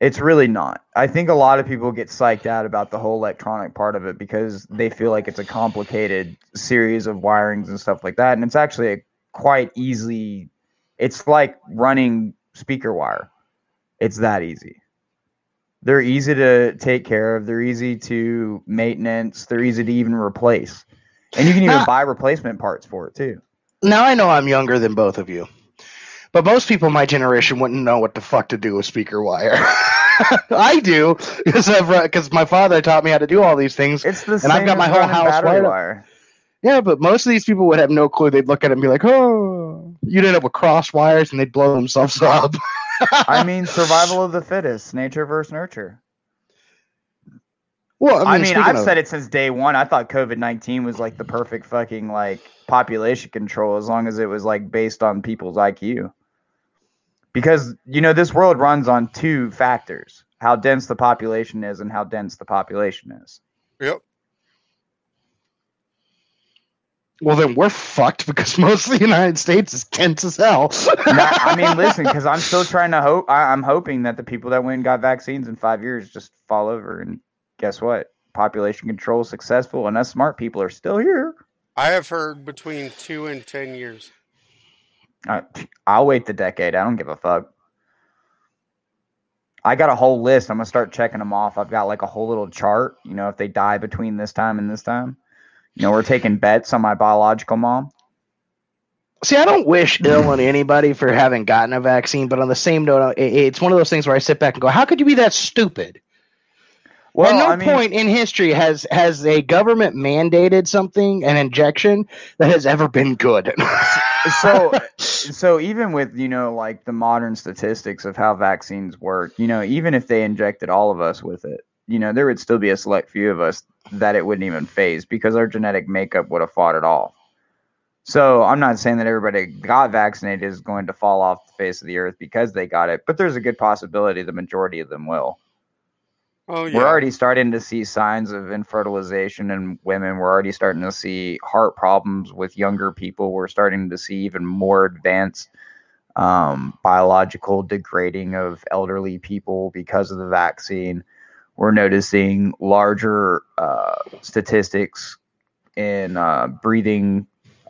It's really not. I think a lot of people get psyched out about the whole electronic part of it because they feel like it's a complicated series of wirings and stuff like that. And it's actually a quite easy, it's like running speaker wire. It's that easy. They're easy to take care of, they're easy to maintenance, they're easy to even replace. And you can even buy replacement parts for it too. Now I know I'm younger than both of you, but most people in my generation wouldn't know what the fuck to do with speaker wire. I do because my father taught me how to do all these things. It's the And same I've got my whole house wired wire. Yeah, but most of these people would have no clue. They'd look at it and be like, "Oh," you'd end up with cross wires and they'd blow themselves up. I mean, survival of the fittest, nature versus nurture. well, I mean, speaking I've of- said it since day one. I thought COVID nineteen was like the perfect fucking like population control as long as it was like based on people's IQ. Because you know this world runs on two factors: how dense the population is and how dense the population is. Yep. Well, then we're fucked because most of the United States is tense as hell. Now, I mean, listen, because I'm still trying to hope. I, I'm hoping that the people that went and got vaccines in five years just fall over, and guess what? Population control successful, and us smart people are still here. I have heard between two and ten years. I'll wait the decade. I don't give a fuck. I got a whole list. I'm gonna start checking them off. I've got like a whole little chart. You know, if they die between this time and this time, you know, we're taking bets on my biological mom. See, I don't wish ill on anybody for having gotten a vaccine, but on the same note, it's one of those things where I sit back and go, "How could you be that stupid?" Well, At no I mean, point in history has has a government mandated something, an injection that has ever been good. so so even with you know like the modern statistics of how vaccines work you know even if they injected all of us with it you know there would still be a select few of us that it wouldn't even phase because our genetic makeup would have fought it off. So i'm not saying that everybody got vaccinated is going to fall off the face of the earth because they got it but there's a good possibility the majority of them will Oh yeah. we're already starting to see signs of infertilization in women. We're already starting to see heart problems with younger people. We're starting to see even more advanced um, biological degrading of elderly people because of the vaccine. We're noticing larger uh, statistics in uh, breathing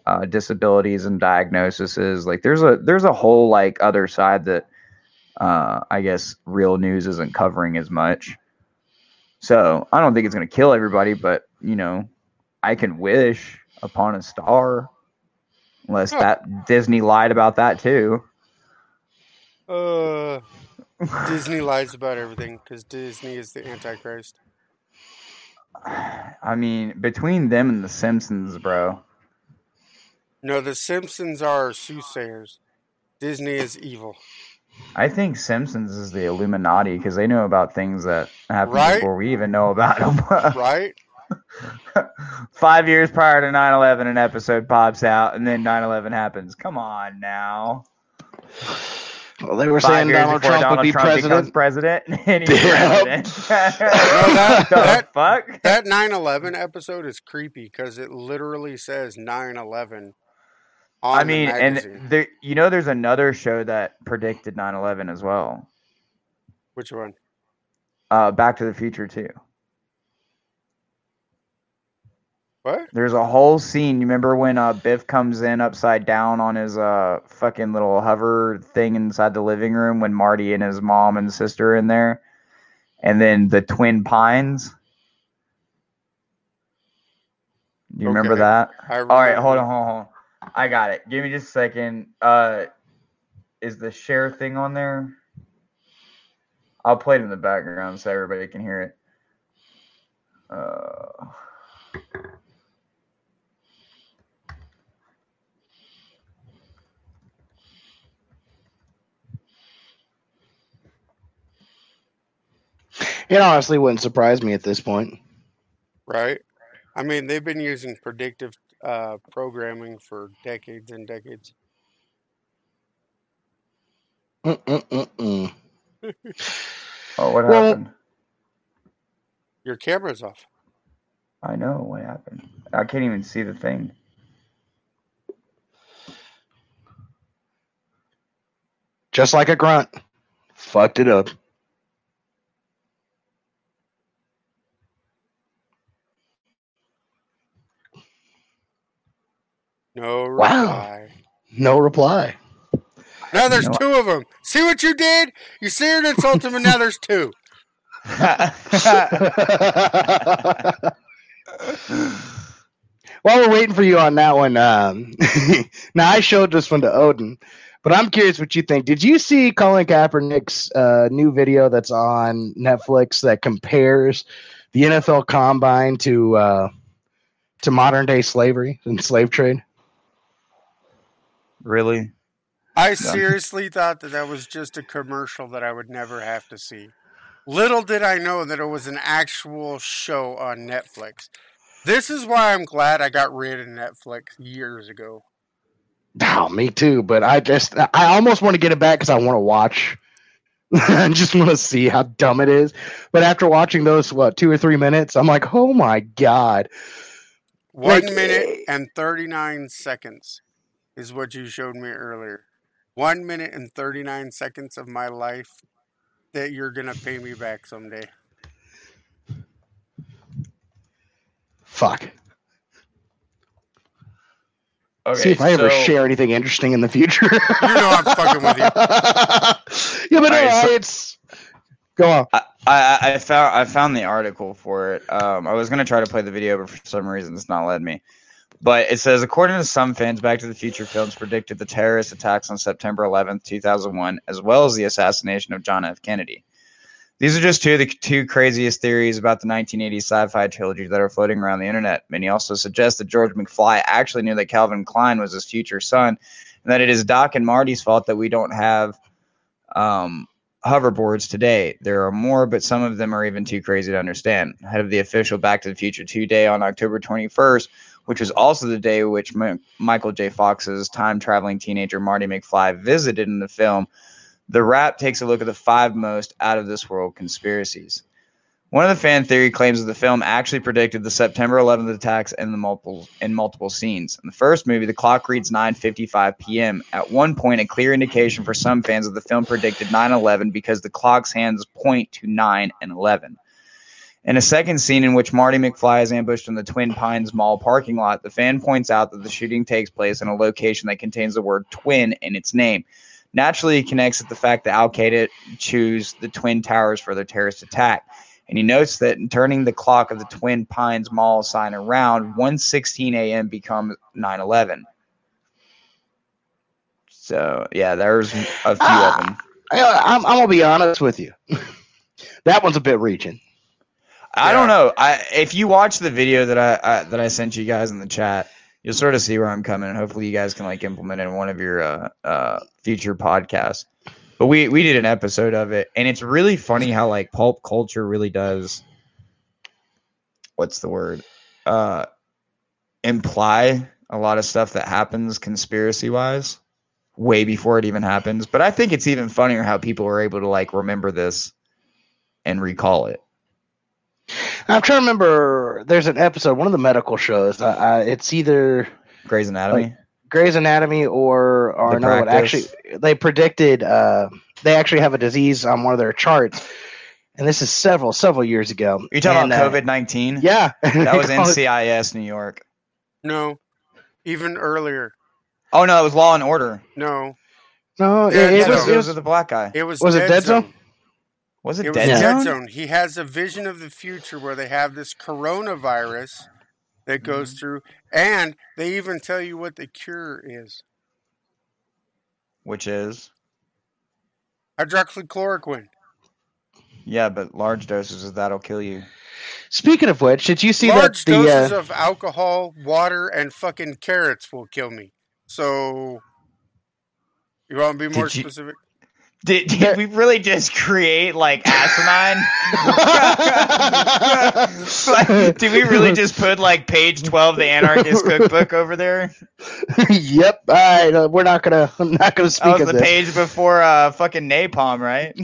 uh, disabilities and diagnoses. Like there's a there's a whole like other side that uh, I guess real news isn't covering as much. So I don't think it's going to kill everybody, but you know, I can wish upon a star, unless that Disney lied about that too. Uh, Disney lies about everything because Disney is the Antichrist. I mean, between them and the Simpsons, bro. No, the Simpsons are soothsayers. Disney is evil. I think Simpsons is the Illuminati because they know about things that happened Right? before we even know about them. Right? Five years prior to 9 11, an episode pops out, and then 9 11 happens. Come on now. well, they were Five saying Donald before Trump Donald would be Trump becomes president. president, and he's Yep. president. that- that- fuck? That 9 11 episode is creepy because it literally says 9 11 on I mean, and there, you know, there's another show that predicted 9 11 as well. Which one? Uh, Back to the Future, too. What? There's a whole scene. You remember when uh, Biff comes in upside down on his uh fucking little hover thing inside the living room when Marty and his mom and sister are in there, and then the twin pines. Do you remember Okay. that? I All right, remember- hold on, hold on. Hold on. I got it. Give me just a second. Uh, is the share thing on there? I'll play it in the background so everybody can hear it. Uh, It honestly wouldn't surprise me at this point. right? I mean, they've been using predictive uh, programming for decades and decades. Oh, what Well- happened? Your camera's off. I know what happened. I can't even see the thing. Just like a grunt. Fucked it up. No Wow. reply. No reply. Now there's know- two of them. See what you did? You see and insult him, and now there's two. While we're waiting for you on that one, um, now I showed this one to Odin, but I'm curious what you think. Did you see Colin Kaepernick's uh, new video that's on Netflix that compares the NFL Combine to uh, to modern day slavery and slave trade? Really? I seriously thought that that was just a commercial that I would never have to see. Little did I know that it was an actual show on Netflix. This is why I'm glad I got rid of Netflix years ago. Oh, me too. But I just, I almost want to get it back because I want to watch. I just want to see how dumb it is. But after watching those, what, two or three minutes, I'm like, oh my God. One Like, minute eh. and 39 seconds is what you showed me earlier. One minute and 39 seconds of my life that you're going to pay me back someday. Fuck. Okay, See if I ever share anything interesting in the future. You know I'm fucking with you. yeah, but no, Alright, so- it's. Go on. I, I, I found I found the article for it. Um, I was gonna try to play the video, but for some reason it's not letting me. But it says, according to some fans, Back to the Future films predicted the terrorist attacks on September 11th, 2001, as well as the assassination of John F. Kennedy. These are just two of the two craziest theories about the 1980s sci-fi trilogy that are floating around the internet. Many also suggest that George McFly actually knew that Calvin Klein was his future son, and that it is Doc and Marty's fault that we don't have um, hoverboards today. There are more, but some of them are even too crazy to understand. Ahead of the official Back to the Future 2 day on October 21st, which was also the day which M- Michael J. Fox's time traveling teenager Marty McFly visited in the film, TheWrap takes a look at the five most out of this world conspiracies. One of the fan theory claims that the film actually predicted the September 11th attacks in the multiple in multiple scenes. In the first movie, the clock reads 9:55 p.m. At one point, a clear indication for some fans that the film predicted 9/11 because the clock's hands point to 9 and 11. In a second scene in which Marty McFly is ambushed in the Twin Pines Mall parking lot, the fan points out that the shooting takes place in a location that contains the word twin in its name. Naturally, he connects with the fact that Al Qaeda choose the Twin Towers for their terrorist attack. And he notes that in turning the clock of the Twin Pines Mall sign around, 1:16 a.m. becomes 9/11. So yeah, there's a few of ah, them. I, I'm, I'm gonna be honest with you. that one's a bit reaching. I don't know. I if you watch the video that I, I that I sent you guys in the chat, you'll sort of see where I'm coming, and hopefully you guys can like implement it in one of your uh, uh, future podcasts. But we we did an episode of it, and it's really funny how like pulp culture really does. What's the word? Uh, imply a lot of stuff that happens conspiracy wise way before it even happens. But I think it's even funnier how people are able to like remember this and recall it. I'm trying to remember. There's an episode, one of the medical shows. Uh, uh, it's either Grey's Anatomy. Grey's Anatomy or or The no, actually they predicted uh, they actually have a disease on one of their charts, and this is several several years ago. Are you talking And, about uh, COVID nineteen? Yeah, that was They call it- NCIS New York. No, even earlier. Oh no, it was Law and Order. No, No, it, Yeah, it no. was. It It was was the black guy. it was. Was it Dead Zone? Was it, It was Dead Yeah. Dead Zone? Zone. He has a vision of the future where they have this coronavirus that goes Mhm. through, and they even tell you what the cure is: Which is hydroxychloroquine. yeah, but large doses of that'll kill you. Speaking of which, did you see Large that the doses uh, of alcohol, water, and fucking carrots will kill me. So, you want to be more Did you- specific? Did, There- did we really just create like asinine? Like, did we really just put like page twelve, the anarchist cookbook over there? yep. All right, uh, we're not gonna. I'm not gonna speak That was the this. page before uh fucking napalm, right?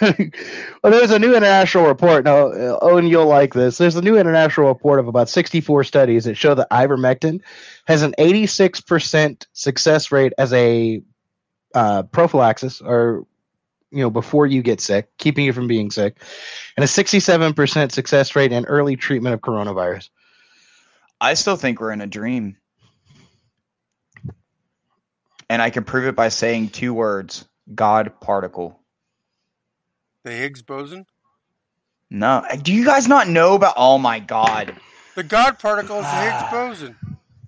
well, there's a new international report. Now, uh, Owen, you'll like this. There's a new international report of about 64 studies that show that ivermectin has an 86% success rate as a uh, prophylaxis, or you know, before you get sick, keeping you from being sick, and a 67% success rate in early treatment of coronavirus. I still think we're in a dream. And I can prove it by saying two words God particle. The Higgs boson. No. Do you guys not know about oh my god. The God particle is the Higgs boson.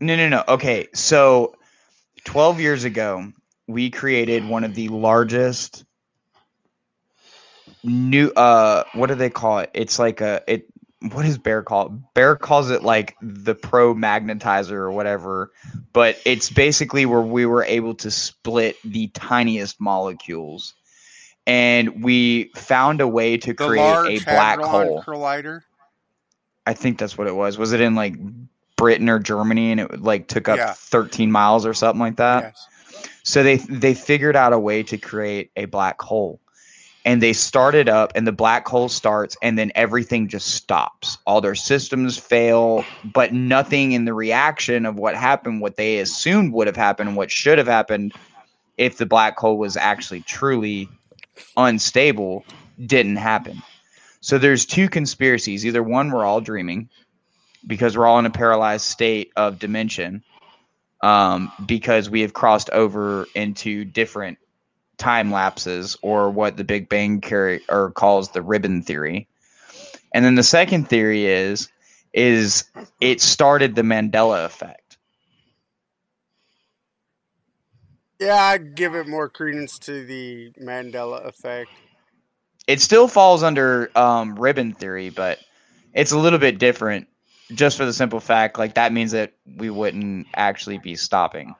No, no, no. Okay, so 12 years ago, we created one of the largest new uh what do they call it? It's like a it what does Bear call it? Bear calls it like the pro magnetizer or whatever, but it's basically where we were able to split the tiniest molecules. And we found a way to The create a black hole. Collider. I think that's what it was. Was it in like Britain or Germany and it like took up Yeah. 13 miles or something like that? yes. So they they figured out a way to create a black hole. And they started up and the black hole starts and then everything just stops. All their systems fail, but nothing in the reaction of what happened, what they assumed would have happened, what should have happened if the black hole was actually truly unstable didn't happen. So there's two conspiracies. Either one, we're all dreaming because we're all in a paralyzed state of dimension um, because we have crossed over into different time lapses or what the Big Bang carry or calls the ribbon theory. And then the second theory is is it started the Mandela effect. Yeah, I give it more credence to the Mandela effect. It still falls under um, ribbon theory, but it's a little bit different just for the simple fact like that means that we wouldn't actually be stopping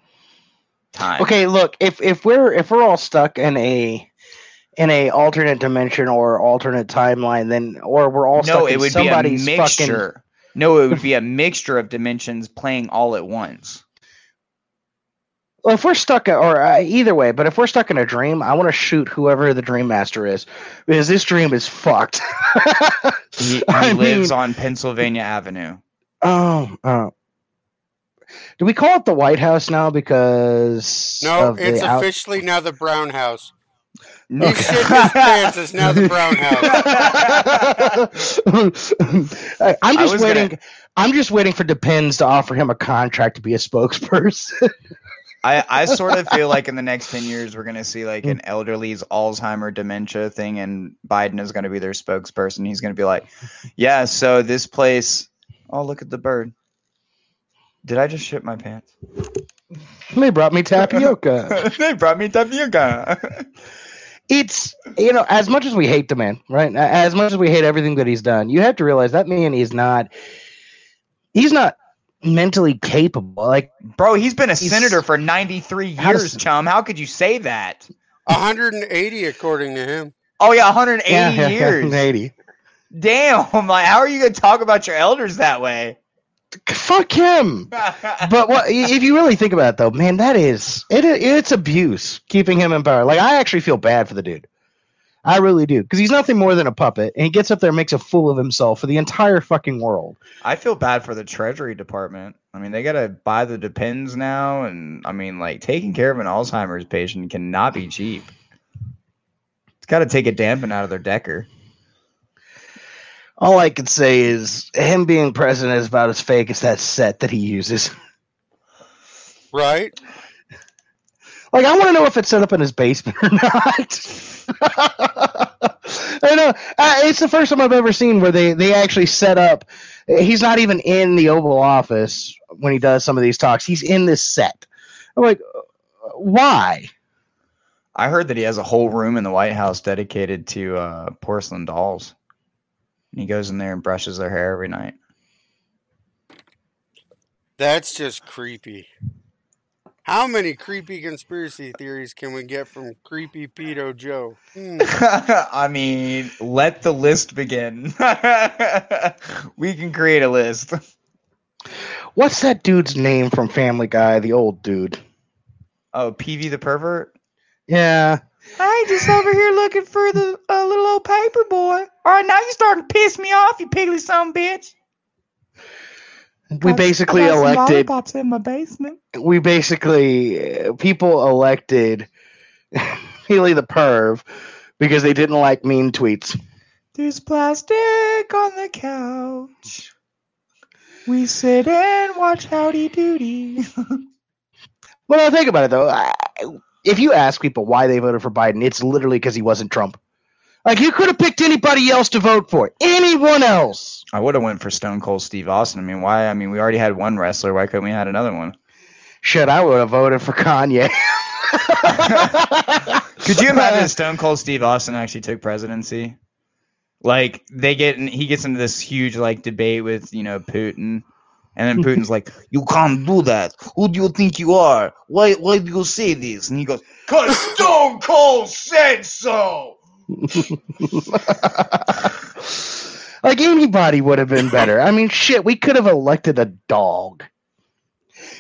time. Okay, look, if if we're if we're all stuck in a in a alternate dimension or alternate timeline, then or we're all stuck No, in it would be a somebody's fucking mixture. No, it would be a mixture of dimensions playing all at once. Well, if we're stuck, or uh, either way, but if we're stuck in a dream, I want to shoot whoever the dream master is, because this dream is fucked. He, he lives mean- on Pennsylvania Avenue. oh, oh. Do we call it the White House now because No, of it's the out- officially now the Brown House. No. He shit his pants. It's now the Brown House. I- I'm just waiting. gonna- I'm just waiting for Depends to offer him a contract to be a spokesperson. I, I sort of feel like in the next 10 years, we're going to see like an elderly's Alzheimer dementia thing, and Biden is going to be their spokesperson. He's going to be like, yeah, so this place, oh, look at the bird. Did I just shit my pants? they brought me tapioca. they brought me tapioca. it's you know as much as we hate the man right as much as we hate everything that he's done you have to realize that man is not he's not mentally capable like Bro, he's been a He's- senator for 93 How years, does- chum. How could you say that? 180 according to him. Oh, yeah, 180 yeah, yeah, years. 80 Damn, like how are you gonna talk about your elders that way? Fuck him but what if you really think about it though man that is it it's abuse keeping him in power like i actually feel bad for the dude i really do because he's nothing more than a puppet and he gets up there and makes a fool of himself for the entire fucking world I feel bad for the Treasury Department. I mean, they gotta buy the Depends now, and I mean, like taking care of an Alzheimer's patient cannot be cheap. It's got to take a dampen out of their decker. All i can say is him being president is about as fake as that set that he uses Right? Like, I want to know if it's set up in his basement or not. I know uh, it's the first time I've ever seen where they they actually set up He's not even in the Oval Office when he does some of these talks. He's in this set. I'm like, why? I heard that he has a whole room in the White House dedicated to uh, porcelain dolls. And he goes in there and brushes their hair every night. That's just creepy. How many creepy conspiracy theories can we get from creepy pedo Joe? Hmm. I mean, let the list begin. we can create a list. What's that dude's name from Family Guy? The old dude. Oh, PV the pervert? Yeah. I just over here looking for the uh, little old paper boy. All right, now you starting to piss me off, you piggly son bitch. We basically elected. Pops in my basement. We basically uh, people elected Healy the perv because they didn't like mean tweets. There's plastic on the couch. We sit and watch Howdy Doody. Well, think about it though. I, if you ask people why they voted for Biden, it's literally because he wasn't Trump. Like you could have picked anybody else to vote for. Anyone else. I would have went for Stone Cold Steve Austin. I mean, why? I mean, we already had one wrestler. Why couldn't we had another one? Shit, I would have voted for Kanye. Could you imagine if Stone Cold Steve Austin actually took presidency? Like they get, in, he gets into this huge like debate with you know Putin, and then Putin's like, "You can't do that. Who do you think you are? Why? Why do you say this?" And he goes, "Cause Stone Cold said so." like anybody would have been better. I mean, shit, we could have elected a dog.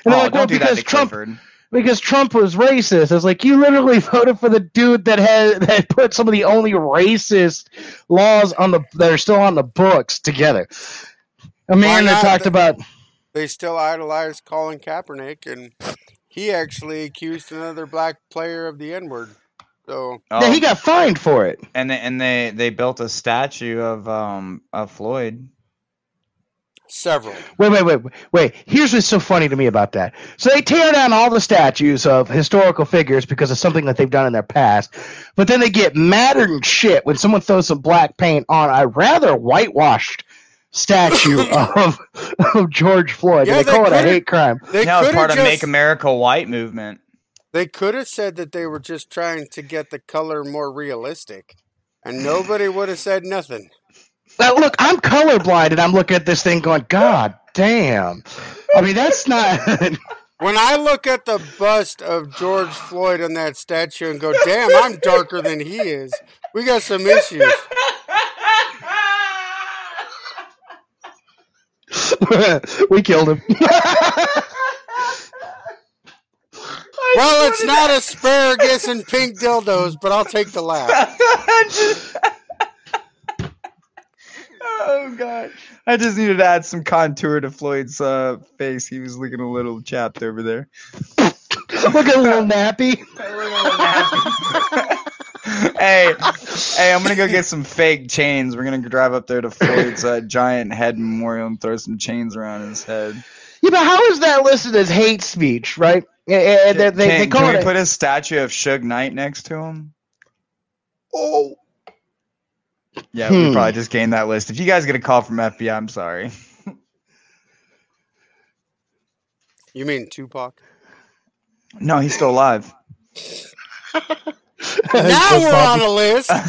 And oh, like, don't well, do because Trump Clifford. because Trump was racist. It's like you literally voted for the dude that had that put some of the only racist laws on the that are still on the books together. A man that talked The- about They still idolize Colin Kaepernick, and he actually accused another black player of the N word. So Oh, yeah, he got fined for it. and they and they they built a statue of um of Floyd. several. Wait, wait, wait, wait. Here's what's so funny to me about that. So they tear down all the statues of historical figures because of something that they've done in their past, but then they get madder than shit when someone throws some black paint on a rather whitewashed statue of of George Floyd. Yeah, they they call it a hate crime. They That was could part have of just Make America White movement. they could have said that they were just trying to get the color more realistic, and nobody would have said nothing. Now, look, I'm colorblind and I'm looking at this thing going, God damn. I mean, that's not. When I look at the bust of George Floyd on that statue and go, "Damn, I'm darker than he is," we got some issues. we killed him. Well, it's not asparagus and pink dildos, but I'll take the laugh. oh god! I just needed to add some contour to Floyd's uh, face. He was looking a little chapped over there. Look at a little nappy. hey, hey! I'm gonna go get some fake chains. We're gonna drive up there to Floyd's uh, giant head memorial and throw some chains around his head. Yeah, but how is that listed as hate speech, right? Yeah, yeah, they, they, can, they call can we it. put a statue of Suge Knight next to him? Oh. Yeah, we Hmm. probably just gained that list. If you guys get a call from FBI, I'm sorry. You mean Tupac? No, he's still alive. Now we're on a list.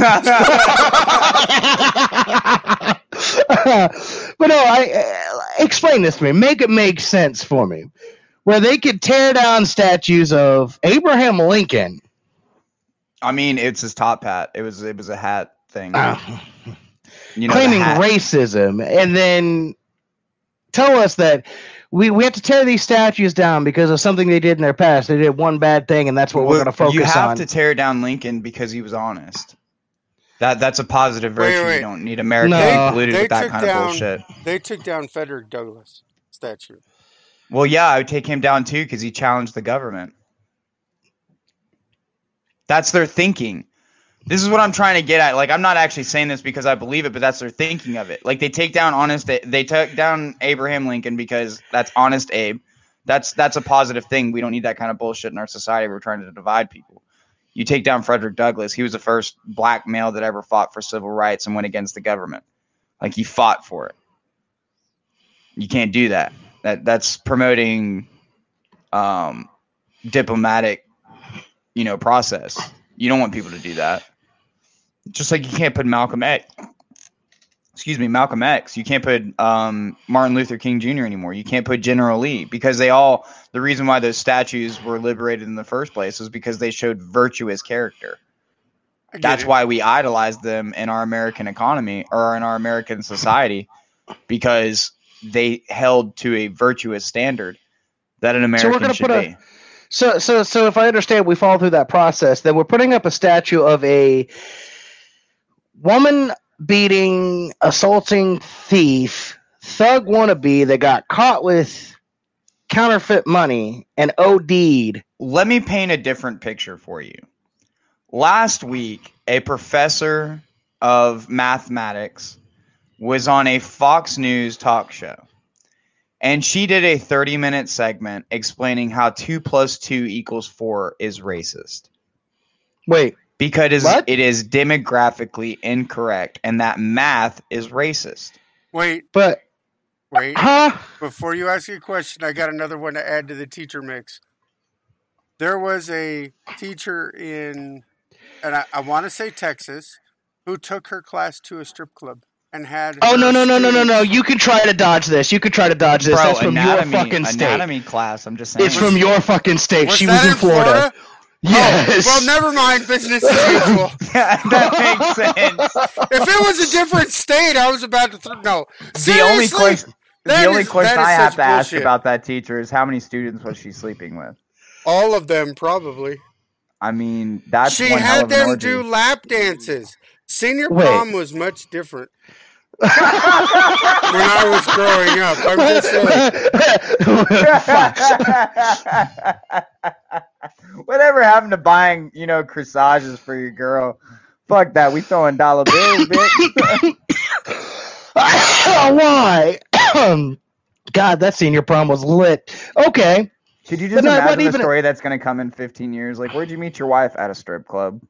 but no, I uh, explain this to me. Make it make sense for me. Where they could tear down statues of Abraham Lincoln. I mean, it's his top hat. It was it was a hat thing. uh, you know, claiming racism and then tell us that we, we have to tear these statues down because of something they did in their past. They did one bad thing, and that's what we're Well, going to focus on. You have on. to tear down Lincoln because he was honest. That that's a positive Wait, virtue. wait. You don't need America No. polluted They with that kind down- of bullshit. They took down Frederick Douglass statue. Well, yeah, I would take him down too because he challenged the government. That's their thinking. This is what I'm trying to get at. Like, I'm not actually saying this because I believe it, but that's their thinking of it. Like, they take down honest. They, took down Abraham Lincoln because that's honest Abe. That's that's a positive thing. We don't need that kind of bullshit in our society. We're trying to divide people. You take down Frederick Douglass. He was the first black male that ever fought for civil rights and went against the government. Like he fought for it. You can't do that. That that's promoting um, diplomatic, you know, process. You don't want people to do that. Just like you can't put Malcolm X. Excuse me, Malcolm X. You can't put um, Martin Luther King Jr. anymore. You can't put General Lee because they all. The reason why those statues were liberated in the first place was because they showed virtuous character. That's it. why we idolize them in our American economy or in our American society because they held to a virtuous standard that an American gonna should put a- be. So, so, so, if I understand, we follow through that process. Then we're putting up a statue of a woman beating, assaulting thief, thug wannabe that got caught with counterfeit money and OD'd. Let me paint a different picture for you. Last week, a professor of mathematics was on a Fox News talk show. And she did a 30 minute segment explaining how 2 plus 2 equals 4 is racist. Wait, because What? it is demographically incorrect and that math is racist. Wait, but wait. huh? Before you ask a question, I got another one to add to the teacher mix. There was a teacher in, and I, I want to say Texas, who took her class to a strip club and had. Oh no, no, no, no, no, no! You could try to dodge this. You could try to dodge this. Bro, That's from anatomy, your fucking state. anatomy class. I'm just saying. It's from your fucking state. Was she was in Florida. Yes. Oh, well, never mind. Business as usual. yeah, that makes sense. If it was a different state, I was about to. Th- no, the only question, the only is- question I have to ask about that teacher is how many students was she sleeping with? All of them, probably. I mean, that's she had them do lap dances. Senior Wait. prom was much different when I was growing up. I'm just saying. Whatever happened to buying, you know, corsages for your girl? Fuck that. We throwing dollar bills, bitch. Why? God, that senior prom was lit. Okay. Could you just no, it wasn't imagine a story that's going to come in 15 years? Like, where'd you meet your wife at a strip club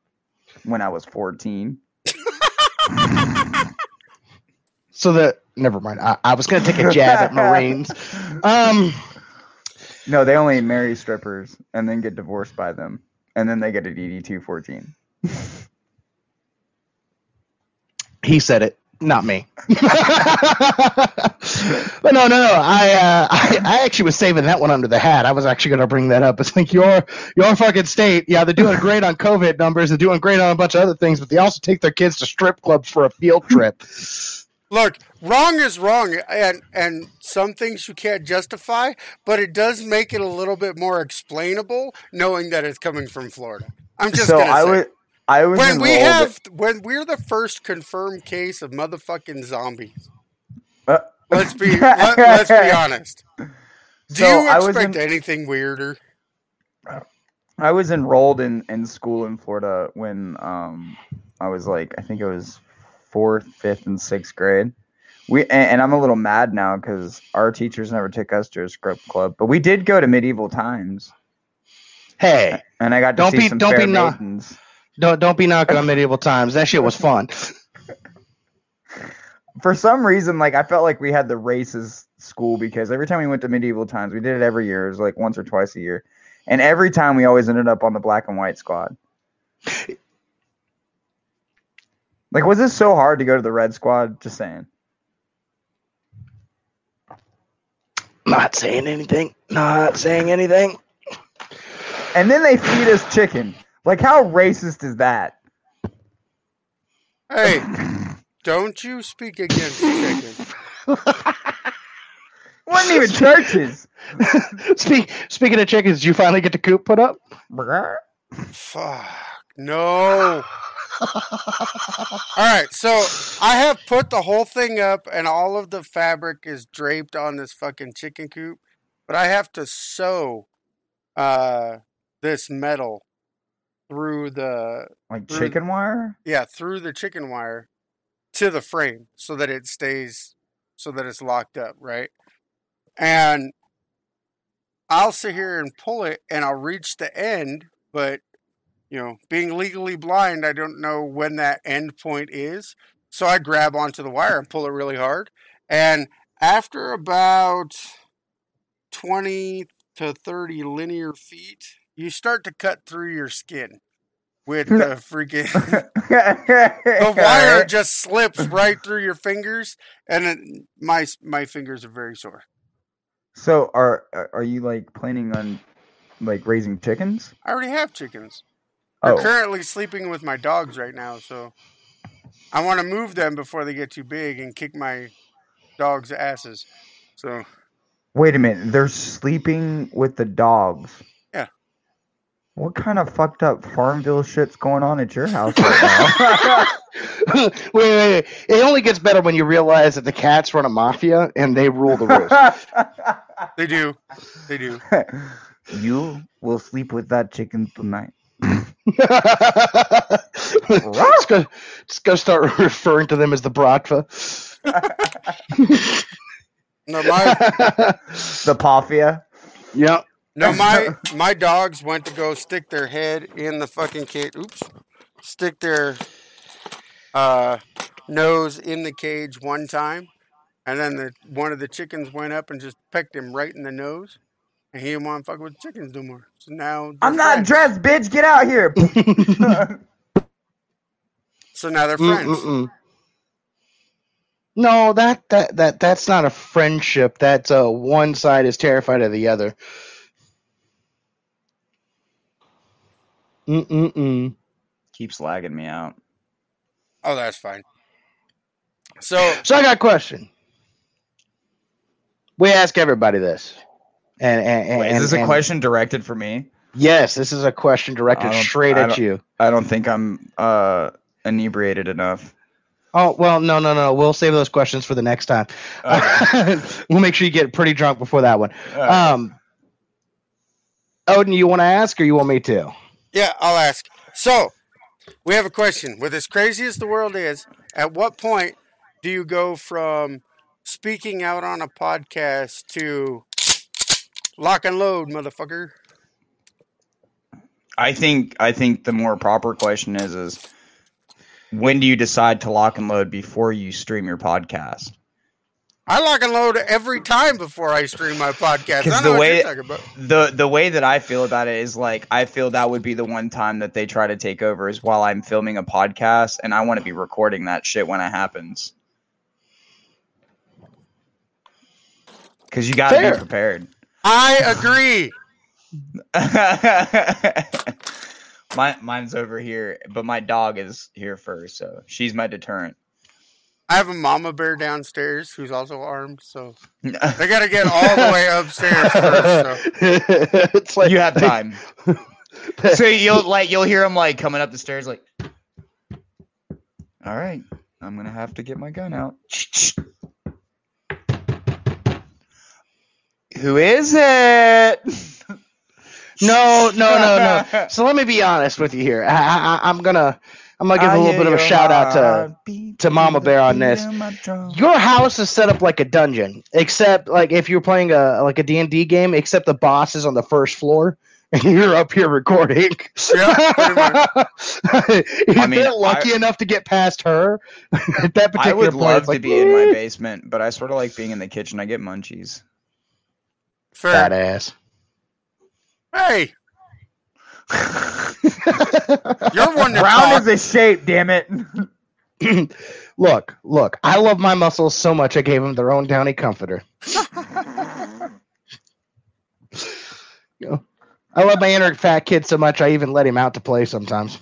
when I was 14? So that, never mind. I, I was gonna take a jab at Marines. Um No, they only marry strippers and then get divorced by them. And then they get a DD 214. he said it, not me. but no, no, no. I, uh, I I actually was saving that one under the hat. I was actually gonna bring that up. It's like your your fucking state, yeah, they're doing great on COVID numbers, they're doing great on a bunch of other things, but they also take their kids to strip clubs for a field trip. Look, wrong is wrong, and and some things you can't justify, but it does make it a little bit more explainable knowing that it's coming from Florida. I'm just so gonna I say. was I was when we have when we're the first confirmed case of motherfucking zombies. Uh, Let's be let, let's be honest. Do So you expect in- anything weirder? I was enrolled in, in school in Florida when um I was like I think it was fourth, fifth, and sixth grade. We and, and I'm a little mad now because our teachers never took us to a script club, but we did go to medieval times, Hey, and I got to Don't see be- some don't fair be maidens. don't don't be knocking on medieval times. That shit was fun. For some reason, like I felt like we had the racist school because every time we went to medieval times, we did it every year. It was like once or twice a year, and every time we always ended up on the black and white squad. Like, was this so hard to go to the red squad? Just saying. Not saying anything. Not saying anything. And then they feed us chicken. Like, how racist is that? Hey, don't you speak against chicken. wasn't even churches. Speak, speaking of chickens, did you finally get the coop put up? Fuck. No. All right, so I have put the whole thing up, and all of the fabric is draped on this fucking chicken coop, but I have to sew uh, this metal through the Like chicken wire? yeah through the chicken wire to the frame so that it stays so that it's locked up, right? And I'll sit here and pull it, and I'll reach the end, but you know, being legally blind, I don't know when that end point is. So I grab onto the wire and pull it really hard. And After about 20 to 30 linear feet, you start to cut through your skin with the freaking. the wire just slips right through your fingers, and it, my my fingers are very sore. So are are you like planning on like raising chickens? I already have chickens. They're Oh, currently sleeping with my dogs right now, so I want to move them before they get too big and kick my dogs' asses. So wait a minute. They're sleeping with the dogs. Yeah. What kind of fucked up Farmville shit's going on at your house right wait, wait, wait. It only gets better when you realize that the cats run a mafia and they rule the roost. they do, they do. you will sleep with that chicken tonight. Just, go, just go start referring to them as the Bratva. No, my The Pafia. yep. no my my dogs went to go stick their head in the fucking cage. Oops, stick their uh, nose in the cage one time, and then the one of the chickens went up and just pecked him right in the nose, and he didn't want to fuck with chickens no more. So now I'm not friends. dressed, bitch. Get out here. So now they're friends. Mm-mm-mm. No, that, that that that's not a friendship. That's uh, one side is terrified of the other. Mm-mm-mm. Keeps lagging me out. Oh, that's fine. So So I got a question. We ask everybody this, and, and, and Wait, is this a and- question directed for me? Yes, this is a question directed straight at you. I don't think I'm uh inebriated enough. Oh well, no, no, no. We'll save those questions for the next time. we'll make sure you get pretty drunk before that one. Um, Odin, you want to ask, or you want me to? Yeah, I'll ask. So, we have a question. With as crazy as the world is, at what point do you go from speaking out on a podcast to lock and load, motherfucker? I think I think the more proper question is is when do you decide to lock and load before you stream your podcast? I lock and load every time before I stream my podcast. 'Cause I know the what way- you're talking about. The the way that I feel about it is like I feel that would be the one time that they try to take over is while I'm filming a podcast and I want to be recording that shit when it happens. Cuz you got to be prepared. I agree. my mine's over here, but my dog is here first, so she's my deterrent. I have a mama bear downstairs who's also armed, so they got to get all the way upstairs first. So. it's like you have time. so you'll like you'll hear him like coming up the stairs like All right, I'm going to have to get my gun out. Who is it? No, no, no, no. So let me be honest with you here. I, I, I'm gonna, I'm gonna give a little bit of a shout out to to Mama Bear on this. Your house is set up like a dungeon, except like if you're playing a like a D and D game, except the boss is on the first floor. And you're up here recording. Yeah, pretty much. if I mean, they're lucky enough to get past her, at that particular I would point, love it's to like, be in my basement, but I sort of like being in the kitchen. I get munchies. Fair. Badass. Hey, you're one to Round talk. is a shape, damn it. look, look. I love my muscles so much. I gave them their own downy comforter. You know, I love my inner fat kid so much. I even let him out to play sometimes.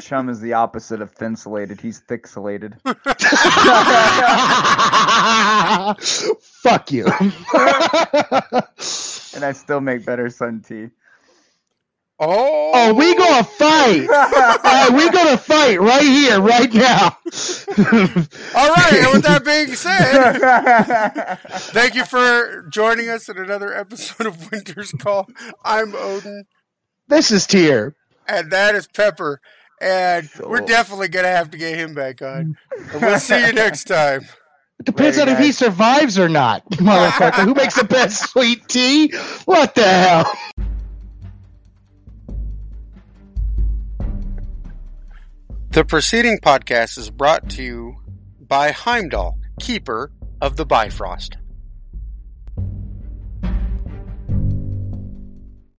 Chum is the opposite of thinsulated. He's thicksulated. Fuck you. and I still make better sun tea. Oh, oh, we gonna fight. Uh, we gonna fight right here, right now. All right, and with that being said, thank you for joining us in another episode of Winter's Call. I'm Odin, this is Tyr. and that is Pepper, and we're definitely gonna have to get him back on. We'll see you next time. It depends Later, on if he survives or not, motherfucker. Who makes the best sweet tea? What the hell? The preceding podcast is brought to you by Heimdall, keeper of the Bifrost.